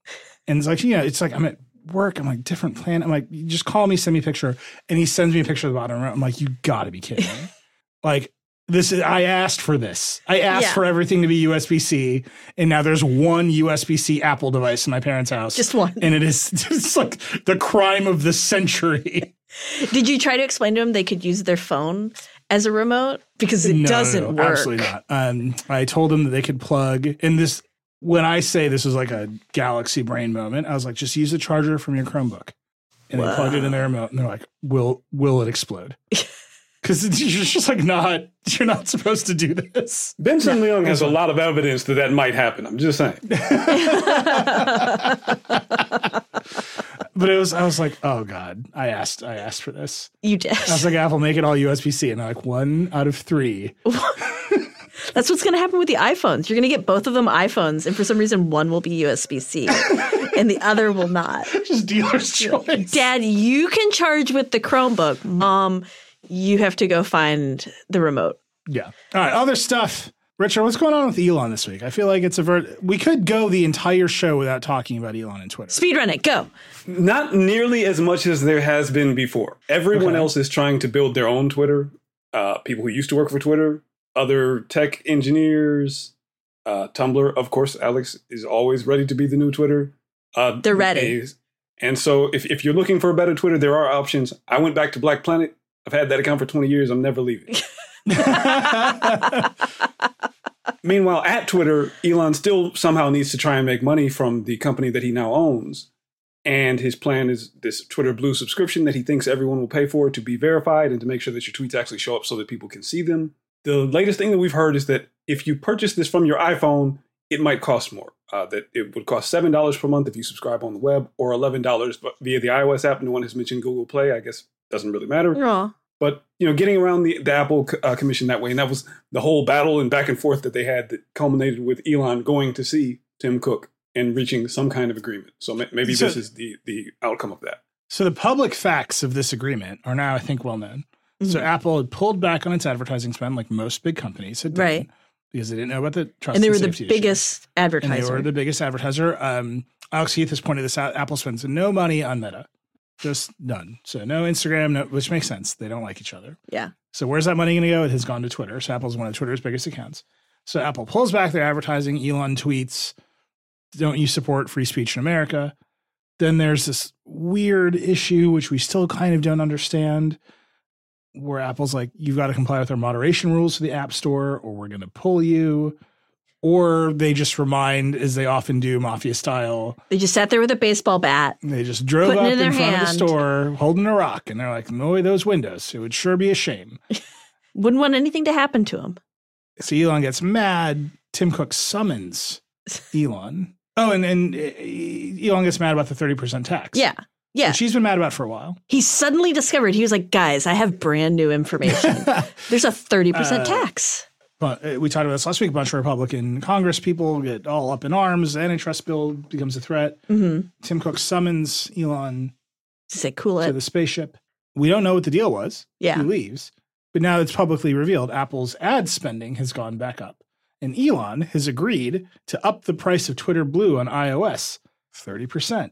And it's like, you know, it's like I'm at work. I'm like, different plan. I'm like, just call me, send me a picture. And he sends me a picture of the bottom room. I'm like, you got to be kidding me. [LAUGHS] like, this is, I asked for this. I asked Yeah. for everything to be USB C. And now there's one USB C Apple device in my parents' house. Just one. And it is [LAUGHS] just like the crime of the century. [LAUGHS] Did you try to explain to them they could use their phone as a remote? Because it No, no, doesn't no, work. Absolutely not. Um, I told them that they could plug in this. When I say this was like a galaxy brain moment, I was like, just use the charger from your Chromebook, and they plugged it in their remote, and they're like, "Will will it explode?" [LAUGHS] Because [LAUGHS] you're just like not you're not supposed to do this. Benson Leung has a lot of evidence that that might happen. I'm just saying. [LAUGHS] But it was I was like, oh god, I asked I asked for this. You did. I was like, Apple, make it all USB C, and they're like, one out of three. That's what's going to happen with the iPhones. You're going to get both of them iPhones, and for some reason, one will be USB C [LAUGHS] and the other will not. Just dealer's choice. Dad, you can charge with the Chromebook. Mom, you have to go find the remote. Yeah. All right. Other stuff. Richard, what's going on with Elon this week? I feel like it's a ver- we could go the entire show without talking about Elon and Twitter. Speedrun it. Go. Not nearly as much as there has been before. Everyone Okay. else is trying to build their own Twitter. Uh, people who used to work for Twitter, other tech engineers, uh, Tumblr, of course. Alex is always ready to be the new Twitter. Uh, They're ready. And so, if, if you're looking for a better Twitter, there are options. I went back to Black Planet. I've had that account for 20 years. I'm never leaving. [LAUGHS] [LAUGHS] Meanwhile, at Twitter, Elon still somehow needs to try and make money from the company that he now owns. And his plan is this Twitter Blue subscription that he thinks everyone will pay for to be verified and to make sure that your tweets actually show up so that people can see them. The latest thing that we've heard is that if you purchase this from your iPhone, it might cost more. Uh, that it would cost $7 per month if you subscribe on the web or $11 via the iOS app. No one has mentioned Google Play. I guess doesn't really matter Aw. but you know getting around the, the apple uh, commission that way and that was the whole battle and back and forth that they had that culminated with elon going to see tim cook and reaching some kind of agreement. So maybe so, this is the the outcome of that. So the public facts of this agreement are now, I think, well known. Mm-hmm. So Apple had pulled back on its advertising spend, like most big companies had done, right? Because they didn't know about the trust and they were the biggest issue. advertiser. And they were the biggest advertiser. Um, Alex Heath has pointed this out. Apple spends no money on Meta, just none. So no Instagram, no, which makes sense. They don't like each other. Yeah. So where's that money going to go? It has gone to Twitter. So Apple's one of Twitter's biggest accounts. So Apple pulls back their advertising. Elon tweets, "Don't you support free speech in America?" Then there's this weird issue which we still kind of don't understand, where Apple's like, "You've got to comply with our moderation rules for the App Store, or we're going to pull you." Or they just remind, as they often do, mafia style. They just sat there with a baseball bat. They just drove up in, in front hand. of the store holding a rock, and they're like, "No, those windows. It would sure be a shame." [LAUGHS] Wouldn't want anything to happen to him. So Elon gets mad. Tim Cook summons [LAUGHS] Elon. Oh, and, and uh, Elon gets mad about the 30% tax. Yeah. Yeah. Which he's been mad about for a while. He suddenly discovered, he was like, guys, I have brand new information. [LAUGHS] There's a 30% uh, tax. But uh, we talked about this last week. A bunch of Republican Congress people get all up in arms. The antitrust bill becomes a threat. Mm-hmm. Tim Cook summons Elon say, cool to it. the spaceship. We don't know what the deal was. Yeah. He leaves. But now it's publicly revealed Apple's ad spending has gone back up. And Elon has agreed to up the price of Twitter Blue on iOS 30%.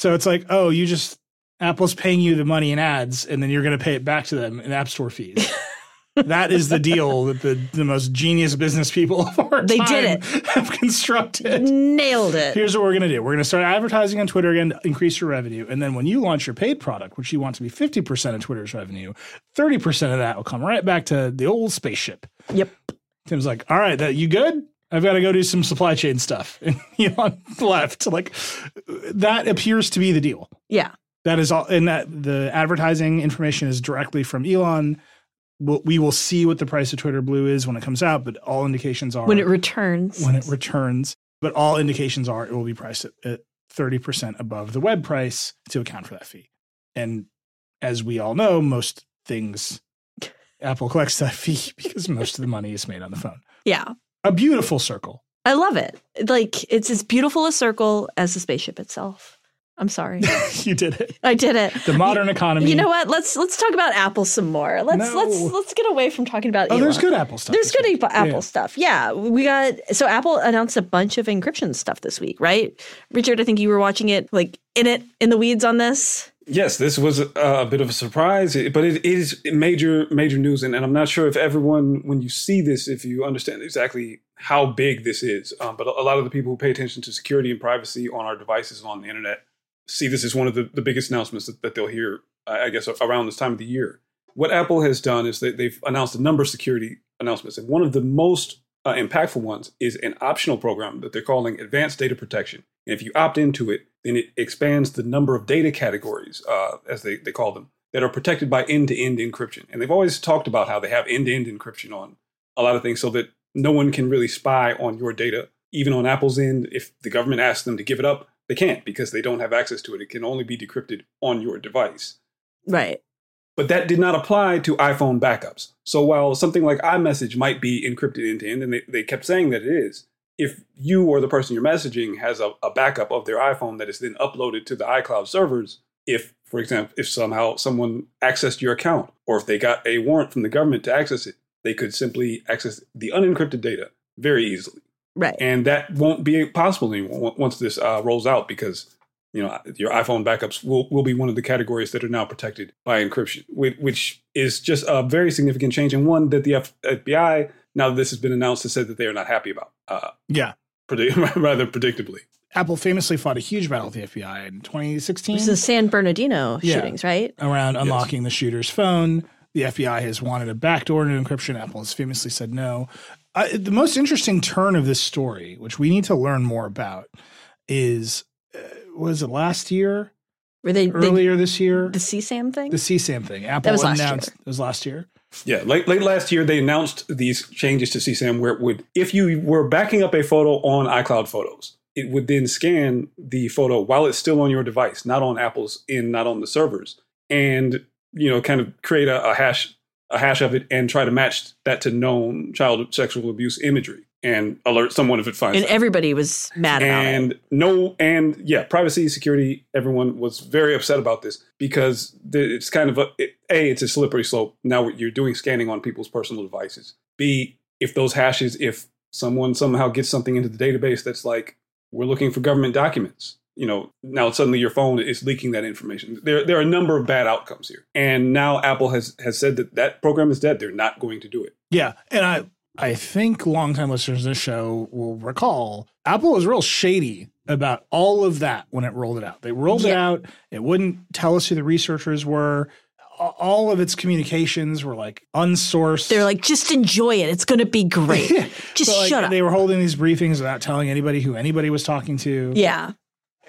So it's like, oh, you just, Apple's paying you the money in ads, and then you're going to pay it back to them in App Store fees. [LAUGHS] that is the deal that the, the most genius business people of our they time did it. [LAUGHS] have constructed. Nailed it. Here's what we're going to do. We're going to start advertising on Twitter again to increase your revenue. And then when you launch your paid product, which you want to be 50% of Twitter's revenue, 30% of that will come right back to the old spaceship. Yep. Tim's like, all right, that you good? I've got to go do some supply chain stuff. [LAUGHS] And Elon left. Like that appears to be the deal. Yeah. That is all. And that the advertising information is directly from Elon we'll, we will see what the price of Twitter Blue is when it comes out, but all indications are when it returns. When it returns, but all indications are it will be priced at, at 30% above the web price to account for that fee. And as we all know, most things Apple collects that [LAUGHS] fee because most of the money is made on the phone. Yeah. A beautiful circle. I love it. Like it's as beautiful a circle as the spaceship itself. I'm sorry. [LAUGHS] you did it. I did it. The modern economy. You know what? Let's let's talk about Apple some more. Let's no. let's let's get away from talking about. Oh, Elon. there's good Apple stuff. There's good week. Apple yeah. stuff. Yeah, we got. So Apple announced a bunch of encryption stuff this week, right? Richard, I think you were watching it, like in it, in the weeds on this. Yes, this was a, a bit of a surprise, but it is major major news, and, and, I'm not sure if everyone, when you see this, if you understand exactly how big this is. Um, but a lot of the people who pay attention to security and privacy on our devices on the internet see this as one of the, the biggest announcements that, that they'll hear, I guess, around this time of the year. What Apple has done is that they've announced a number of security announcements, and one of the most uh, impactful ones is an optional program that they're calling Advanced Data Protection. And if you opt into it, then it expands the number of data categories, uh, as they, they call them, that are protected by end to end encryption. And they've always talked about how they have end to end encryption on a lot of things so that no one can really spy on your data. Even on Apple's end, if the government asks them to give it up, they can't because they don't have access to it. It can only be decrypted on your device. Right. But that did not apply to iPhone backups. So while something like iMessage might be encrypted end to end, and they, they kept saying that it is, if you or the person you're messaging has a, a backup of their iPhone that is then uploaded to the iCloud servers, if, for example, if somehow someone accessed your account or if they got a warrant from the government to access it, they could simply access the unencrypted data very easily. Right. And that won't be possible anymore once this uh, rolls out because you know your iPhone backups will, will be one of the categories that are now protected by encryption, which is just a very significant change and one that the FBI, now that this has been announced, has said that they are not happy about. Uh, yeah. [LAUGHS] rather predictably. Apple famously fought a huge battle with the FBI in 2016. It was the San Bernardino yeah. shootings, right? Around unlocking yes. the shooter's phone. The FBI has wanted a backdoor to encryption. Apple has famously said no. Uh, the most interesting turn of this story, which we need to learn more about, is uh, was it last year? Were they earlier they, this year? The CSAM thing. The CSAM thing. Apple was announced it was last year. Yeah, late late last year they announced these changes to CSAM where it would, if you were backing up a photo on iCloud Photos, it would then scan the photo while it's still on your device, not on Apple's in, not on the servers, and you know, kind of create a, a hash a hash of it and try to match that to known child sexual abuse imagery. And alert someone if it finds And out. everybody was mad about it. and no and yeah privacy security everyone was very upset about this because it's kind of a, it, a it's a slippery slope. Now you're doing scanning on people's personal devices. B if those hashes if someone somehow gets something into the database that's like we're looking for government documents you know now suddenly your phone is leaking that information. There, there are a number of bad outcomes here. And now apple has has said that that program is dead. They're not going to do it. Yeah, and I I think longtime listeners of this show will recall Apple was real shady about all of that when it rolled it out. They rolled it out. It wouldn't tell us who the researchers were. All of its communications were like unsourced. They're like, just enjoy it. It's going to be great. [LAUGHS] Just like, shut up. They were holding these briefings without telling anybody who anybody was talking to. yeah.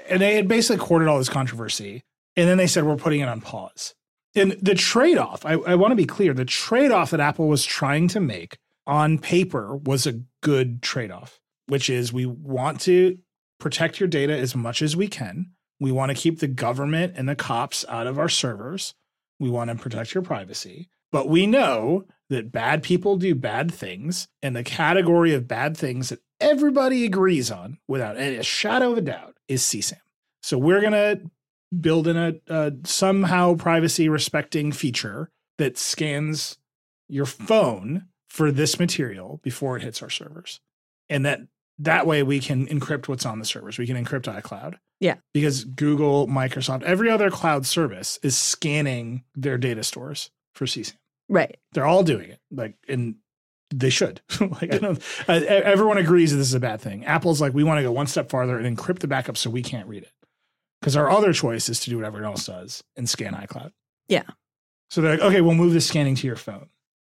and they had basically courted all this controversy. And then they said, we're putting it on pause. And the trade off, I, I want to be clear the trade off that Apple was trying to make on paper was a good trade off, which is we want to protect your data as much as we can. We want to keep the government and the cops out of our servers. We want to protect your privacy. But we know that bad people do bad things. And the category of bad things that everybody agrees on without any shadow of a doubt is CSAM. So we're going to build in a, a somehow privacy respecting feature that scans your phone for this material before it hits our servers. And that that way we can encrypt what's on the servers. We can encrypt iCloud. Yeah. Because Google, Microsoft, every other cloud service is scanning their data stores for CSAM. Right. They're all doing it. Like, and they should. [LAUGHS] like, I don't. Everyone agrees that this is a bad thing. Apple's like, we want to go one step farther and encrypt the backup so we can't read it. Because our other choice is to do what everyone else does and scan iCloud. Yeah. So they're like, okay, we'll move the scanning to your phone.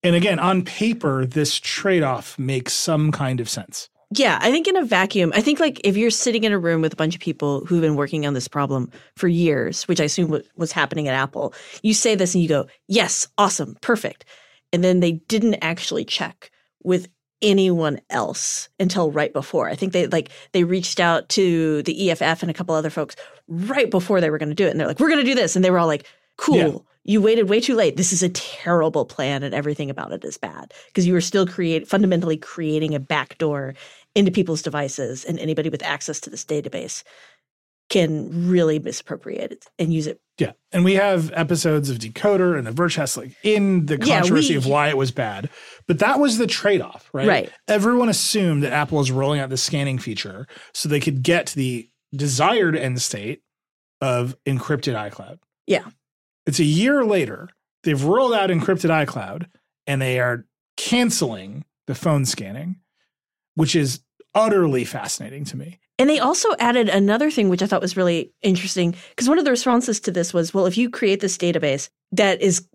And again, on paper, this trade off makes some kind of sense. Yeah, I think in a vacuum, I think like if you're sitting in a room with a bunch of people who've been working on this problem for years, which I assume wa- was happening at Apple, you say this and you go, yes, awesome, perfect. And then they didn't actually check with anyone else until right before. I think they like they reached out to the EFF and a couple other folks right before they were going to do it. And they're like, we're going to do this. And they were all like, cool. Yeah. You waited way too late. This is a terrible plan and everything about it is bad because you were still create fundamentally creating a backdoor into people's devices and anybody with access to this database can really misappropriate it and use it. Yeah. And we have episodes of Decoder and the Vergecast like in the Yeah, controversy we- of why it was bad. But that was the trade off, right? Right. Everyone assumed that Apple was rolling out the scanning feature so they could get to the desired end state of encrypted iCloud. Yeah. It's a year later. They've rolled out encrypted iCloud and they are canceling the phone scanning, which is utterly fascinating to me. And they also added another thing, which I thought was really interesting, because one of the responses to this was, well, if you create this database that is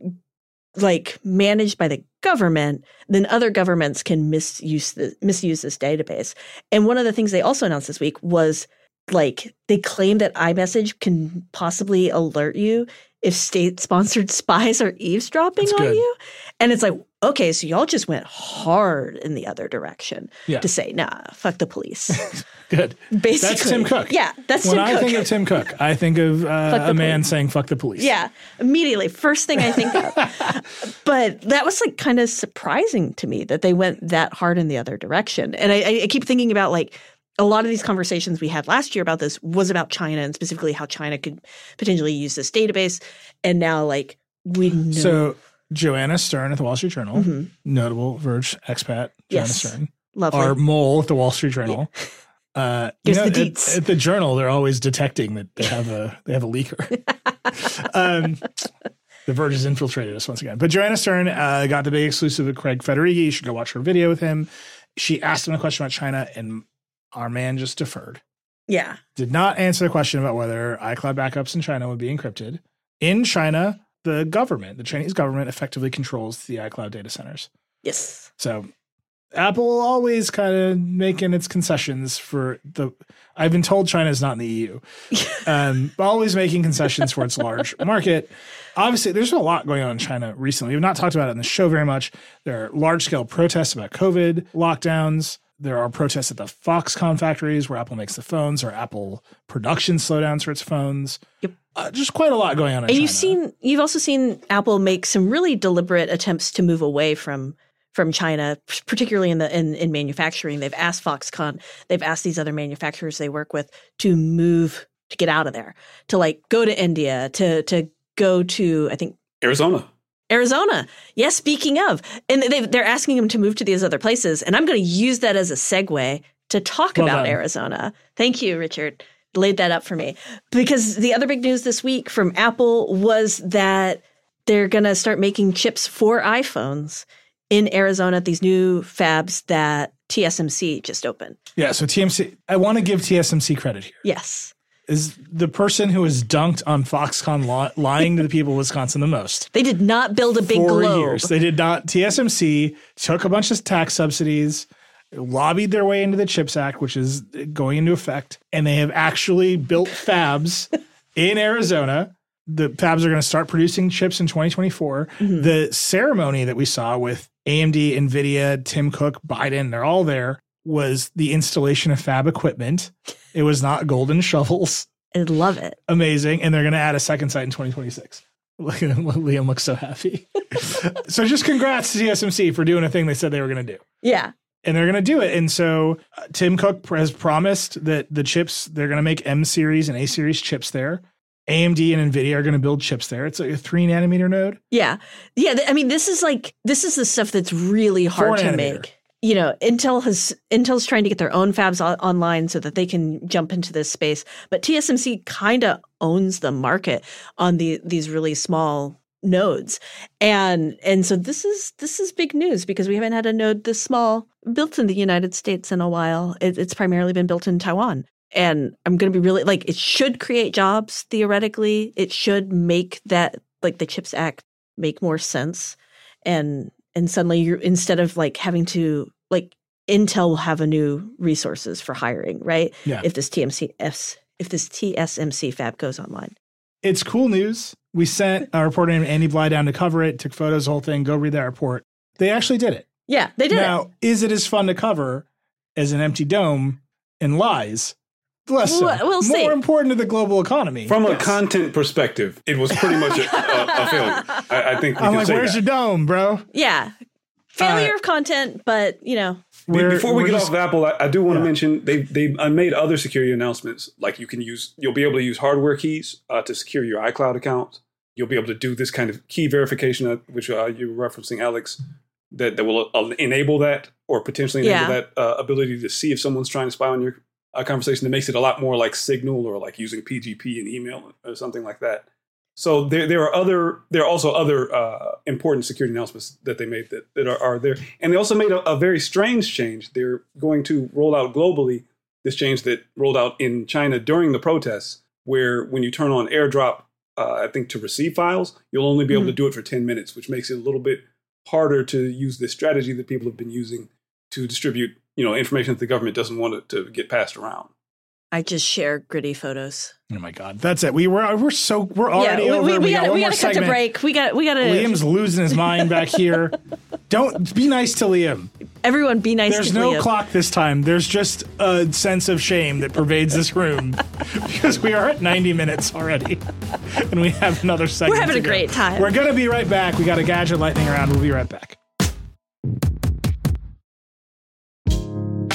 like managed by the government, then other governments can misuse the misuse this database. And one of the things they also announced this week was like they claim that iMessage can possibly alert you if state sponsored [LAUGHS] spies are eavesdropping That's on good. you. And it's like, okay, so y'all just went hard in the other direction Yeah. to say, nah, fuck the police. [LAUGHS] Good. Basically. That's Tim Cook. Yeah, that's when Tim I Cook. think of Tim Cook, I think of [LAUGHS] uh, a man police. saying "fuck the police." Yeah, immediately. First thing I think of. but that was like kind of surprising to me that they went that hard in the other direction. And I, I keep thinking about like a lot of these conversations we had last year about this was about China and specifically how China could potentially use this database. And now, like, we know. So Joanna Stern at the Wall Street Journal, Mhm. notable Verge expat, Joanna Yes. Stern, lovely. our mole at the Wall Street Journal. Uh, you [LAUGHS] know, the at, at the Journal, they're always detecting that they have a [LAUGHS] they have a leaker. [LAUGHS] um, the Verge has infiltrated us once again. But Joanna Stern uh, got the big exclusive with Craig Federighi. You should go watch her video with him. She asked him a question about China, and our man just deferred. yeah. did not answer the question about whether iCloud backups in China would be encrypted. In China, the government, the Chinese government, effectively controls the iCloud data centers. Yes. So Apple always kind of making its concessions for the. I've been told China is not in the EU. [LAUGHS] um, always making concessions for its large [LAUGHS] market. Obviously, there's a lot going on in China recently. We've not talked about it in the show very much. There are large scale protests about COVID lockdowns. There are protests at the Foxconn factories where Apple makes the phones, or Apple production slowdowns for its phones. Yep. Uh, just quite a lot going on. In And China. you've seen, you've also seen Apple make some really deliberate attempts to move away from from China, particularly in the in, in manufacturing. They've asked Foxconn, they've asked these other manufacturers they work with to move to get out of there, to like go to India, to to go to I think Arizona. Arizona. Yes, speaking of, and they, they're asking them to move to these other places, and I'm going to use that as a segue to talk Well about done. Arizona. Thank you, Richard. Laid that up for me because the other big news this week from Apple was that they're going to start making chips for iPhones in Arizona these new fabs that TSMC just opened. Yeah, so TMC, I want to give TSMC credit here. Yes. Is the person who has dunked on Foxconn li- lying to the people of Wisconsin the most. They did not build a big Four globe. years. They did not. TSMC took a bunch of tax subsidies, lobbied their way into the CHIPS Act, which is going into effect, and they have actually built fabs [LAUGHS] in Arizona. The fabs are going to start producing chips in 2024. Mm-hmm. The ceremony that we saw with AMD, Nvidia, Tim Cook, Biden, they're all there, was the installation of fab equipment. It was not golden shovels. I love it. Amazing. And they're going to add a second site in 2026. Look at him. Liam looks so happy. [LAUGHS] so just congrats to TSMC for doing a thing they said they were going to do. Yeah. And they're going to do it. And so uh, Tim Cook has promised that the chips, they're going to make M series and A series chips there. AMD and NVIDIA are going to build chips there. It's like a three nanometer node. Yeah. Yeah. th- I mean, this is like, this is the stuff that's really hard Four to nanometer. make. You know, Intel has, Intel's trying to get their own fabs o- online so that they can jump into this space. But TSMC kind of owns the market on the, these really small nodes. And, and so this is, this is big news because we haven't had a node this small built in the United States in a while. It, it's primarily been built in Taiwan. And I'm going to be really like, it should create jobs theoretically. It should make that, like the CHIPS Act, make more sense. And, and suddenly you're, instead of like having to, like, Intel will have a new resources for hiring, right? Yeah. If this TMC, if this TSMC fab goes online. It's cool news. We sent [LAUGHS] our reporter named Andy Bly down to cover it, took photos, the whole thing. Go read that report. They actually did it. Yeah, they did now, it. is it as fun to cover as an empty dome and lies? Less so. We'll- we'll More see. important to the global economy. From a content perspective, it was pretty much a, a, a [LAUGHS] failure. I, I think we I'm can like, say where's that. your dome, bro? Yeah. Failure Uh, of content, but you know, We're- Before we get just- off of Apple, I, I do want to Yeah. mention they they uh, made other security announcements. Like you can use, you'll be able to use hardware keys uh, to secure your iCloud account. You'll be able to do this kind of key verification, uh, which uh, you were referencing, Alex, that that will uh, enable that or potentially enable Yeah. that uh, ability to see if someone's trying to spy on your uh, conversation. That makes it a lot more like Signal or like using PGP and email or something like that. So there, there are other, there are also other uh, important security announcements that they made that, that are, are there, and they also made a, a very strange change. They're going to roll out globally this change that rolled out in China during the protests, where when you turn on AirDrop, uh, I think to receive files, you'll only be able to do it for ten minutes, which makes it a little bit harder to use this strategy that people have been using to distribute, you know, information that the government doesn't want it to get passed around. I just share gritty photos. Oh my god, that's it. We were we're so we're already yeah, over. we, we, we got gotta, one we more gotta cut to break. We got we gotta Liam's losing his mind back here. [LAUGHS] Don't be nice to Liam. everyone be nice. There's to no Liam. clock this time. There's just a sense of shame that pervades this room [LAUGHS] because we are at 90 minutes already, [LAUGHS] and we have another segment. We're having to a go. great time. We're gonna be right back. We got a gadget lightning round. We'll be right back.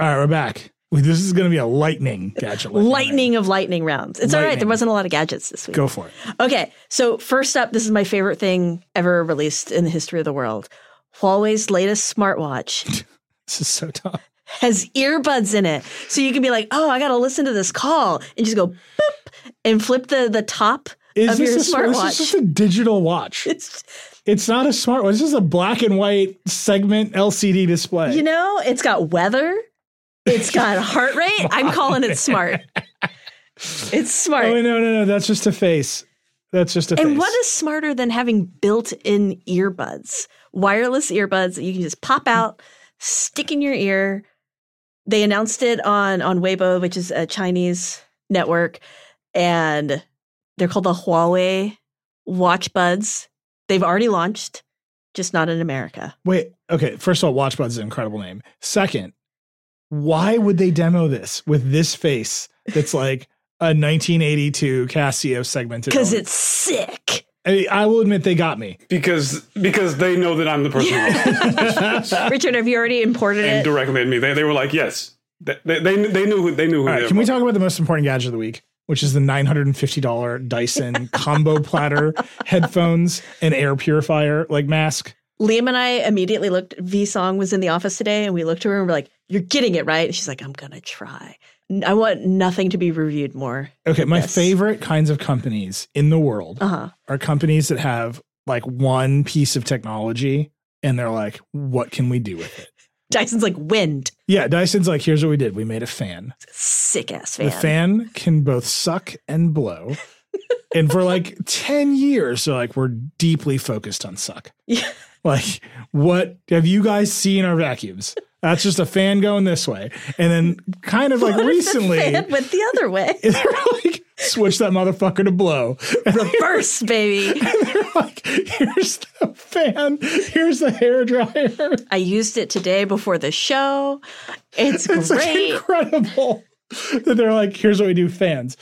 All right, we're back. This is going to be a lightning gadget. lightning. Lightning of lightning rounds. It's all right. There wasn't a lot of gadgets this week. Go for it. Okay, so first up, this is my favorite thing ever released in the history of the world. Huawei's latest smartwatch [LAUGHS] This is so tough. has earbuds in it. So you can be like, oh, I got to listen to this call and just go boop and flip the, the top Is of your this, a, smart- this is just a digital watch? [LAUGHS] It's, It's not a smartwatch. This is a black and white segment LCD display. you know, it's got weather, it's got heart rate. I'm calling it smart. It's smart. oh, no, no, no. That's just a face. That's just a face. And what is smarter than having built in earbuds? Wireless earbuds that you can just pop out, stick in your ear. They announced it on on Weibo, which is a Chinese network, and they're called the Huawei Watch Buds. They've already launched, just not in America. Wait, okay. First of all, WatchBuds is an incredible name. Second, why would they demo this with this face that's like a 1982 Casio segmented? Because it's sick. I, mean, I will admit they got me. because because they know that I'm the person [LAUGHS] who Richard, have you already imported and it? directly at me. They, they were like, yes, they they, they, they knew who they knew who. All they right, can we talk about the most important gadget of the week, which is the $950 Dyson [LAUGHS] combo platter headphones and air purifier like mask? Liam and I immediately looked. V Song was in the office today, and we looked at her and we're like, "You're getting it right." She's like, "I'm gonna try." I want nothing to be reviewed more. Okay, my Yes. favorite kinds of companies in the world Uh huh. are companies that have like one piece of technology and they're like, what can we do with it? [LAUGHS] Dyson's like wind, Yeah, Dyson's like, here's what we did. We made a fan. sick ass fan. The fan can both suck and blow. [LAUGHS] and for like 10 years, they're like, we're deeply focused on suck. [LAUGHS] Yeah. Like, what have you guys seen our vacuums? That's just a fan going this way. And then kind of like What recently, went the other way. [LAUGHS] they're like, switch that motherfucker to blow. Reverse, baby. [LAUGHS] And they're like, here's the fan, here's the hair dryer. I used it today before the show. It's It's like great. incredible that they're like, here's what we do, fans.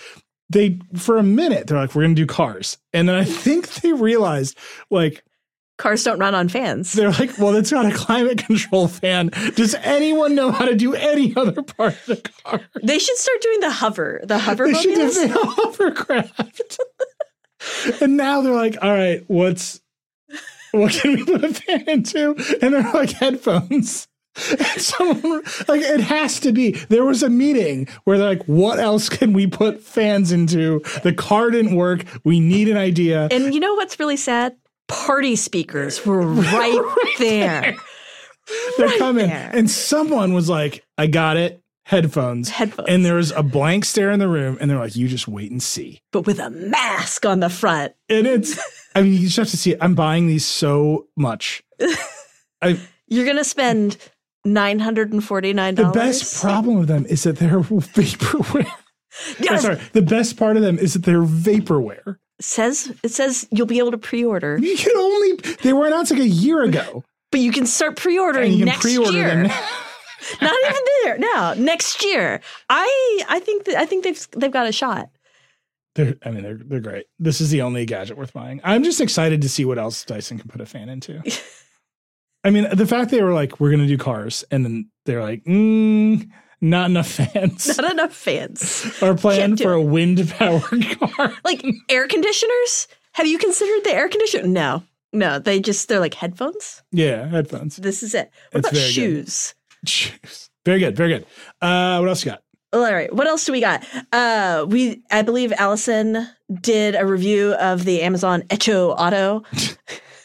They for a minute they're like, we're gonna do cars, and then I think they realized like Cars don't run on fans. they're like, well, it's a climate control fan. Does anyone know how to do any other part of the car? They should start doing the hover, the hover They should have a hovercraft. [LAUGHS] and now they're like, all right, what's what can we put a fan into? And they're like headphones. And someone like it has to be. There was a meeting where they're like, what else can we put fans into? The car didn't work. We need an idea. And you know what's really sad? Party speakers were right, [LAUGHS] there. They're coming. there. And someone was like, I got it. Headphones. Headphones. And there's a blank stare in the room, and they're like, you just wait and see. But with a mask on the front. And it's I mean, you just have to see it. I'm buying these so much. [LAUGHS] I You're gonna spend $949. the best problem with them is that they're [LAUGHS] vaporware. I'm sorry. The best part of them is that they're vaporware. Says it says you'll be able to pre-order, You can only they were announced like a year ago. but you can start pre-ordering And you can next pre-order year. them now. [LAUGHS] Not even there now. Next year, I I think that I think they've they've got a shot. They're, I mean, they're they're great. This is the only gadget worth buying. I'm just excited to see what else Dyson can put a fan into. [LAUGHS] I mean, the fact they were like, we're going to do cars, and then they're like, mm, not enough fans. Not enough fans. Our plan for it. a wind powered [LAUGHS] car. Like air conditioners. Have you considered the air conditioner? No, no. They just they're like headphones. Yeah, headphones. This is it. What It's about very good. shoes? Very good, very good. Uh, what else you got? All right. What else do we got? Uh, we I believe Allison did a review of the Amazon Echo Auto. [LAUGHS]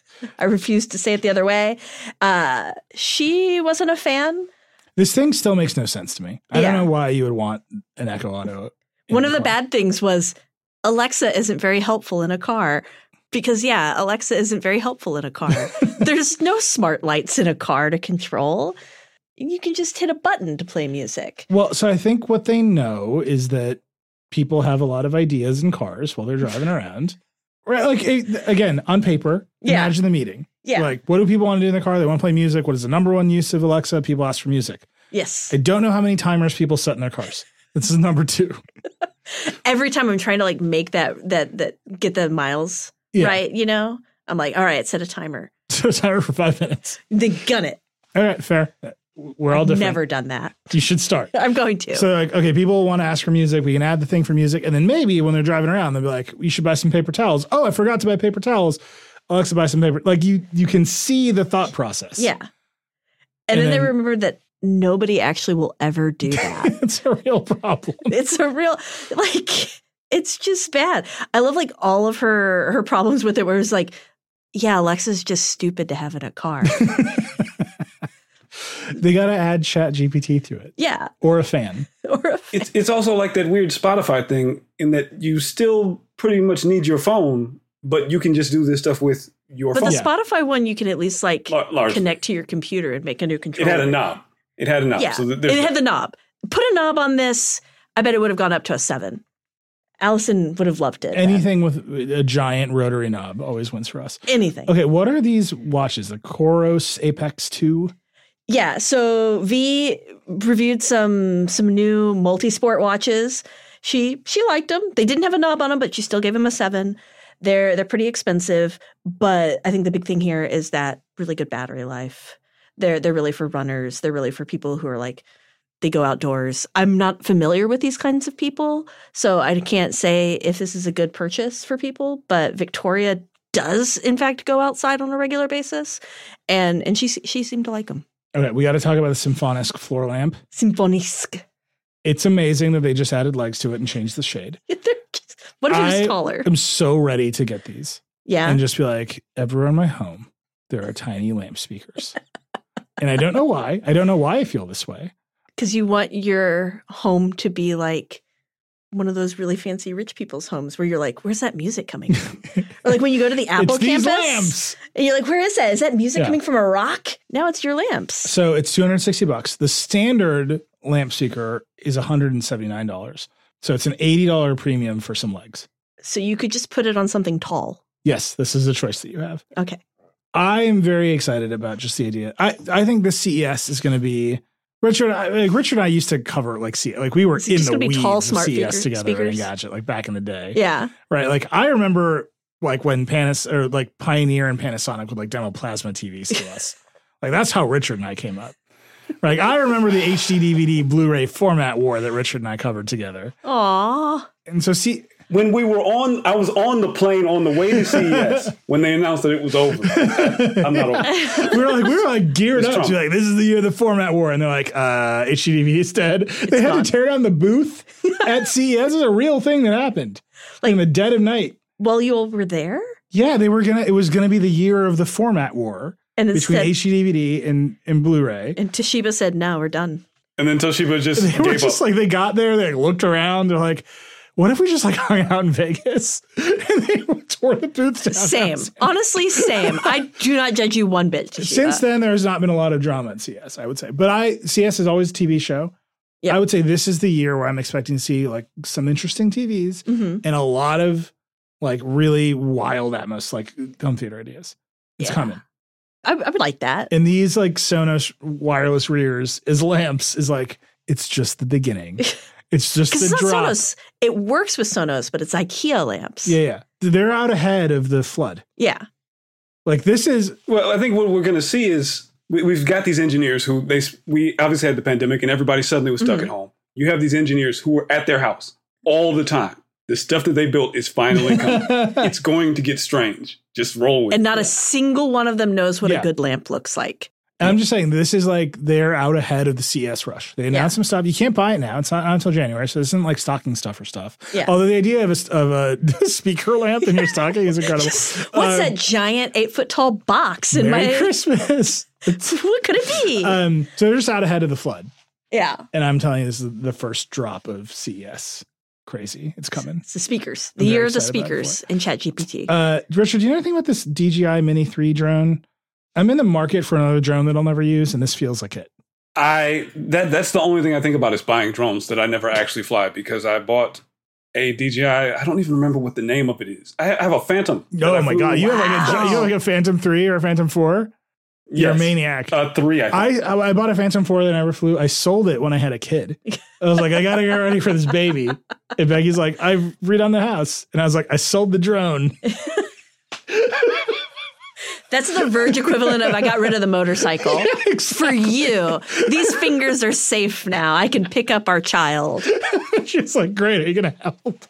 [LAUGHS] I refuse to say it the other way. Uh, she wasn't a fan. This thing still makes no sense to me. I Yeah. don't know why you would want an Echo Auto. One of the car. bad things was Alexa isn't very helpful in a car. Because yeah, Alexa isn't very helpful in a car. [LAUGHS] There's no smart lights in a car to control. You can just hit a button to play music. Well, so I think what they know is that people have a lot of ideas in cars while they're driving around. Right, like again, on paper, Yeah. imagine the meeting. Yeah. Like, what do people want to do in the car? They want to play music. What is the number one use of Alexa? People ask for music. Yes. I don't know how many timers people set in their cars. This is number two. [LAUGHS] Every time I'm trying to like make that that that get the miles Yeah. right, you know, I'm like, all right, set a timer. [LAUGHS] So a timer for five minutes. Then gun it. All right, fair. Uh, we're all different. I've never done that. You should start. [LAUGHS] I'm going to. So like, okay, people want to ask for music. We can add the thing for music, and then maybe when they're driving around, they'll be like, "You should buy some paper towels." Oh, I forgot to buy paper towels. Alexa, buy some paper. Like you, you can see the thought process. yeah. And, And then, they then- remember that nobody actually will ever do [LAUGHS] that. it's a real problem. it's a real like it's just bad. I love like all of her her problems with it where it's like, yeah, Alexa's just stupid to have in a car. [LAUGHS] They got to add Chat GPT to it yeah. or a fan. [LAUGHS] Or a It's it's also like that weird Spotify thing in that you still pretty much need your phone, but you can just do this stuff with your But phone. the Spotify one, you can at least like Lar- largely. connect to your computer and make a new controller. It had a knob. It had a knob. Yeah, So th- it had the knob. Put a knob on this. I bet it would have gone up to a seven. Allison would have loved it. Anything with a giant rotary knob always wins for us. anything. Okay, what are these watches? The Coros Apex 2? Yeah, so V reviewed some some new multi-sport watches. She she liked them. They didn't have a knob on them, but she still gave them a 7. They're they're pretty expensive, but I think the big thing here is that really good battery life. They're they're really for runners. They're really for people who are like they go outdoors. I'm not familiar with these kinds of people, so I can't say if this is a good purchase for people, but Victoria does in fact go outside on a regular basis and and she she seemed to like them. Okay, we got to talk about the Symfonisk floor lamp. Symfonisk. It's amazing that they just added legs to it and changed the shade. [LAUGHS] What if it was I taller? I'm so ready to get these Yeah. and just be like, everywhere in my home, there are tiny lamp speakers. and I don't know why. I don't know why I feel this way. Because you want your home to be like one of those really fancy rich people's homes where you're like, where's that music coming from? or [LAUGHS] like when you go to the Apple it's these campus lamps. and you're like, where is that? Is that music Yeah. coming from a rock? Now it's your lamps. So it's 260 bucks. The standard lamp speaker is $179. So it's an $80 premium for some legs. So you could just put it on something tall. Yes, this is a choice that you have. Okay. I am very excited about just the idea. I, I think the CES is going to be Richard. I, like Richard and I used to cover like CES, like we were Is it in the weeds tall, of smart CES speaker- together speakers? Gadget, like back in the day. Yeah. right. Like I remember like when Panas or like Pioneer and Panasonic would like demo plasma TVs to us. [LAUGHS] like that's how Richard and I came up. Like I remember the HD DVD Blu-ray format war that Richard and I covered together. Aw. And so see, when we were on, I was on the plane on the way to CES [LAUGHS] when they announced that it was over. [LAUGHS] I'm not over. we were like we were like geared It's up to like this is the year of the format war, and they're like uh, HDTV is dead. they had gone. to tear down the booth [LAUGHS] at CES. This is a real thing that happened, like in the dead of night. While you all were there? Yeah, they were gonna. It was gonna be the year of the format war And between instead, HDDVD and and Blu-ray. and Toshiba said, no, we're done. And then Toshiba just [LAUGHS] They were just up. like they got there, they looked around, they're like, "What if we just like [LAUGHS] hung out in Vegas?" [LAUGHS] and they tore the booths down. Same. Honestly, same. I do not judge you one bit. Toshiba. Since then, there's not been a lot of drama in CES, I would say. But I CES is always a TV show. Yeah. I would say this is the year where I'm expecting to see like some interesting TVs Mhm. and a lot of like really wild atmos, like home theater ideas. It's Yeah. coming. I, I would like that. And these like Sonos wireless rears as lamps is like it's just the beginning. [LAUGHS] It's just Because the it's not drop. Sonos. It works with Sonos, but it's IKEA lamps. Yeah, yeah. They're out ahead of the flood. Yeah. Like this is Well, I think what we're going to see is we, we've got these engineers who they we obviously had the pandemic and everybody suddenly was stuck Mhm. at home. You have these engineers who are at their house all the time. The stuff that they built is finally [LAUGHS] coming. it's going to get strange. Just roll with And it. not a single one of them knows what Yeah. a good lamp looks like. And I'm just saying, this is like they're out ahead of the CES rush. They announced Yeah. some stuff. You can't buy it now. It's not, not until January, so this isn't like stocking stuff or stuff. Yeah. Although the idea of a, of a [LAUGHS] speaker lamp in your [LAUGHS] stocking is incredible. What's Um, that giant eight foot tall box in Merry my? Christmas. What could it be? um, so they're just out ahead of the flood, yeah, and I'm telling you, this is the first drop of CES. Crazy, it's coming. it's the speakers. I'm The very year of the excited about it speakers in ChatGPT. Uh, Richard, do you know anything about this DJI Mini Three drone? I'm in the market for another drone that I'll never use, and this feels like it. I that that's the only thing I think about is buying drones that I never actually fly because I bought a DJI. I don't even remember what the name of it is. I have a Phantom. Oh my flew- god, you have like a Wow. you have like a Phantom Three or a Phantom Four. You're a maniac. Uh, three. I, think. I, I I bought a Phantom 4 that I never flew. I sold it when I had a kid. I was like, I gotta get ready for this baby. And Becky's like, I've redone the house. And I was like, I sold the drone. That's the Verge equivalent of I got rid of the motorcycle. [LAUGHS] For you, these fingers are safe now. I can pick up our child. [LAUGHS] She's like, great. Are you going to help?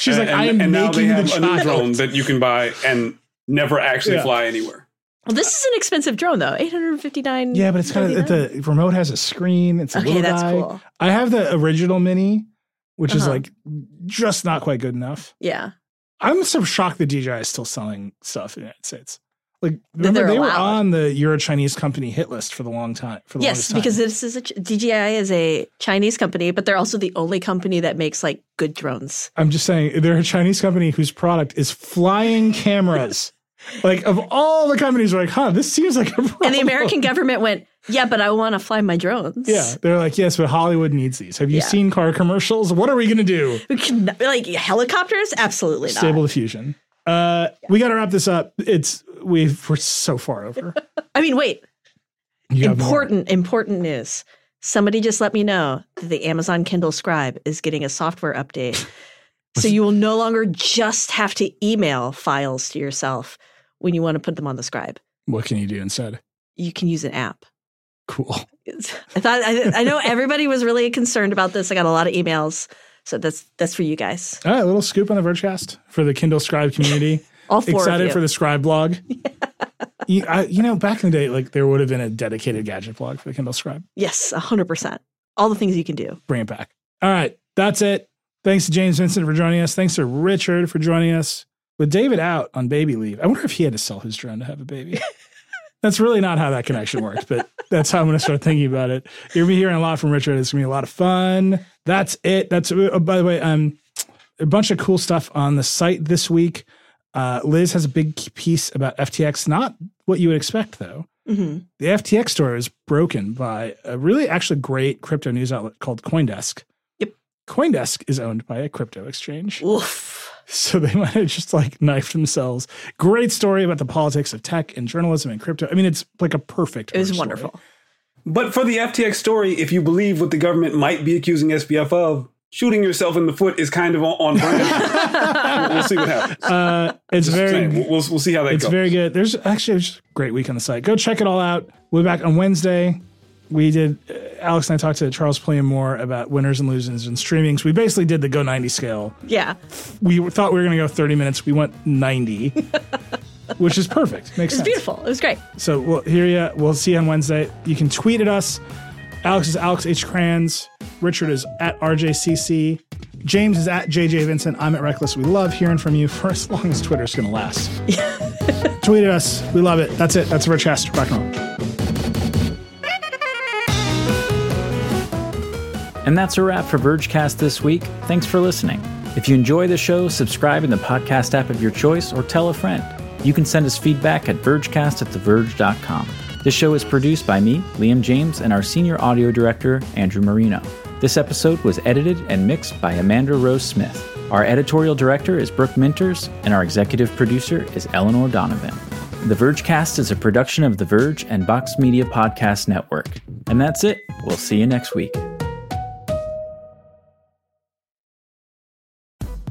She's like, and, I am and now they making have the a new drone that you can buy and never actually Yeah. fly anywhere. Well, this is an expensive drone, though. Eight hundred fifty-nine. Yeah, but it's kind of the remote has a screen. It's a Okay, little that's guy. cool. I have the original mini, which is Uh-huh. like just not quite good enough. Yeah. I'm so shocked that DJI is still selling stuff in the United States. Like, remember they're they were on the Euro Chinese company hit list for the long time. For the Yes, time. because this is a DJI is a Chinese company, but they're also the only company that makes like good drones. I'm just saying they're a Chinese company whose product is flying cameras. Like of all the companies, we're like, huh, this seems like a [LAUGHS] problem. And the American government went, yeah, but I want to fly my drones. Yeah, they're like, yes, but Hollywood needs these. Have you Yeah. seen car commercials? What are we going to do? Can, like helicopters? Absolutely not. Stable diffusion. Uh, we got to wrap this up. It's we we're so far over. [LAUGHS] I mean, wait. You important, important news. Somebody just let me know that the Amazon Kindle Scribe is getting a software update. [LAUGHS] so you will no longer just have to email files to yourself when you want to put them on the Scribe. What can you do instead? You can use an app. Cool. I thought I, I know everybody was really concerned about this. I got a lot of emails, so that's that's for you guys. All right, a little scoop on the Vergecast for the Kindle Scribe community. [LAUGHS] All four Excited for the Scribe blog. [LAUGHS] you, I, you know, back in the day, like there would have been a dedicated gadget blog for the Kindle Scribe. yes, hundred percent. All the things you can do. Bring it back. All right, that's it. Thanks to James Vincent for joining us. Thanks to Richard for joining us. With David out on baby leave, I wonder if he had to sell his drone to have a baby. [LAUGHS] that's really not how that connection worked, but that's how I'm going to start thinking about it. You're going to be hearing a lot from Richard. It's going to be a lot of fun. That's it. That's oh, by the way, um, a bunch of cool stuff on the site this week. Uh, Liz has a big piece about FTX. Not what you would expect, though. hmm The FTX story is broken by a really actually great crypto news outlet called CoinDesk. Yep. CoinDesk is owned by a crypto exchange. Oof. So they [LAUGHS] might have just like knifed themselves. Great story about the politics of tech and journalism and crypto. I mean, it's like a perfect. It was Verge story. wonderful. But for the FTX story, if you believe what the government might be accusing SBF of, shooting yourself in the foot is kind of on, on brand. [LAUGHS] we'll see what happens. Uh, it's Just very. saying, we'll, we'll, we'll see how that It's goes. very good. There's actually it a great week on the site. Go check it all out. We'll be back on Wednesday. We did. Uh, Alex and I talked to Charles Pulliam-Moore about winners and losers and streamings. We basically did the Go 90 scale. Yeah. we thought we were going to go 30 minutes. We went 90, [LAUGHS] which is perfect. Makes It was sense. beautiful. It was great. So we'll hear you. We'll see you on Wednesday. You can tweet at us. Alex is Alex H. Cranz. Richard is at RJCC. James is at JJ Vincent. I'm at Reckless. We love hearing from you for as long as Twitter's going to last. [LAUGHS] tweet at us. We love it. That's it. That's Rich Hast. Rock and roll. And that's a wrap for Vergecast this week. Thanks for listening. If you enjoy the show, subscribe in the podcast app of your choice or tell a friend. You can send us feedback at vergecast at theverge.com. This show is produced by me, Liam James, and our senior audio director, Andrew Marino. This episode was edited and mixed by Amanda Rose Smith. Our editorial director is Brooke Minters, and our executive producer is Eleanor Donovan. The Vergecast is a production of The Verge and Vox Media Podcast Network. And that's it. We'll see you next week.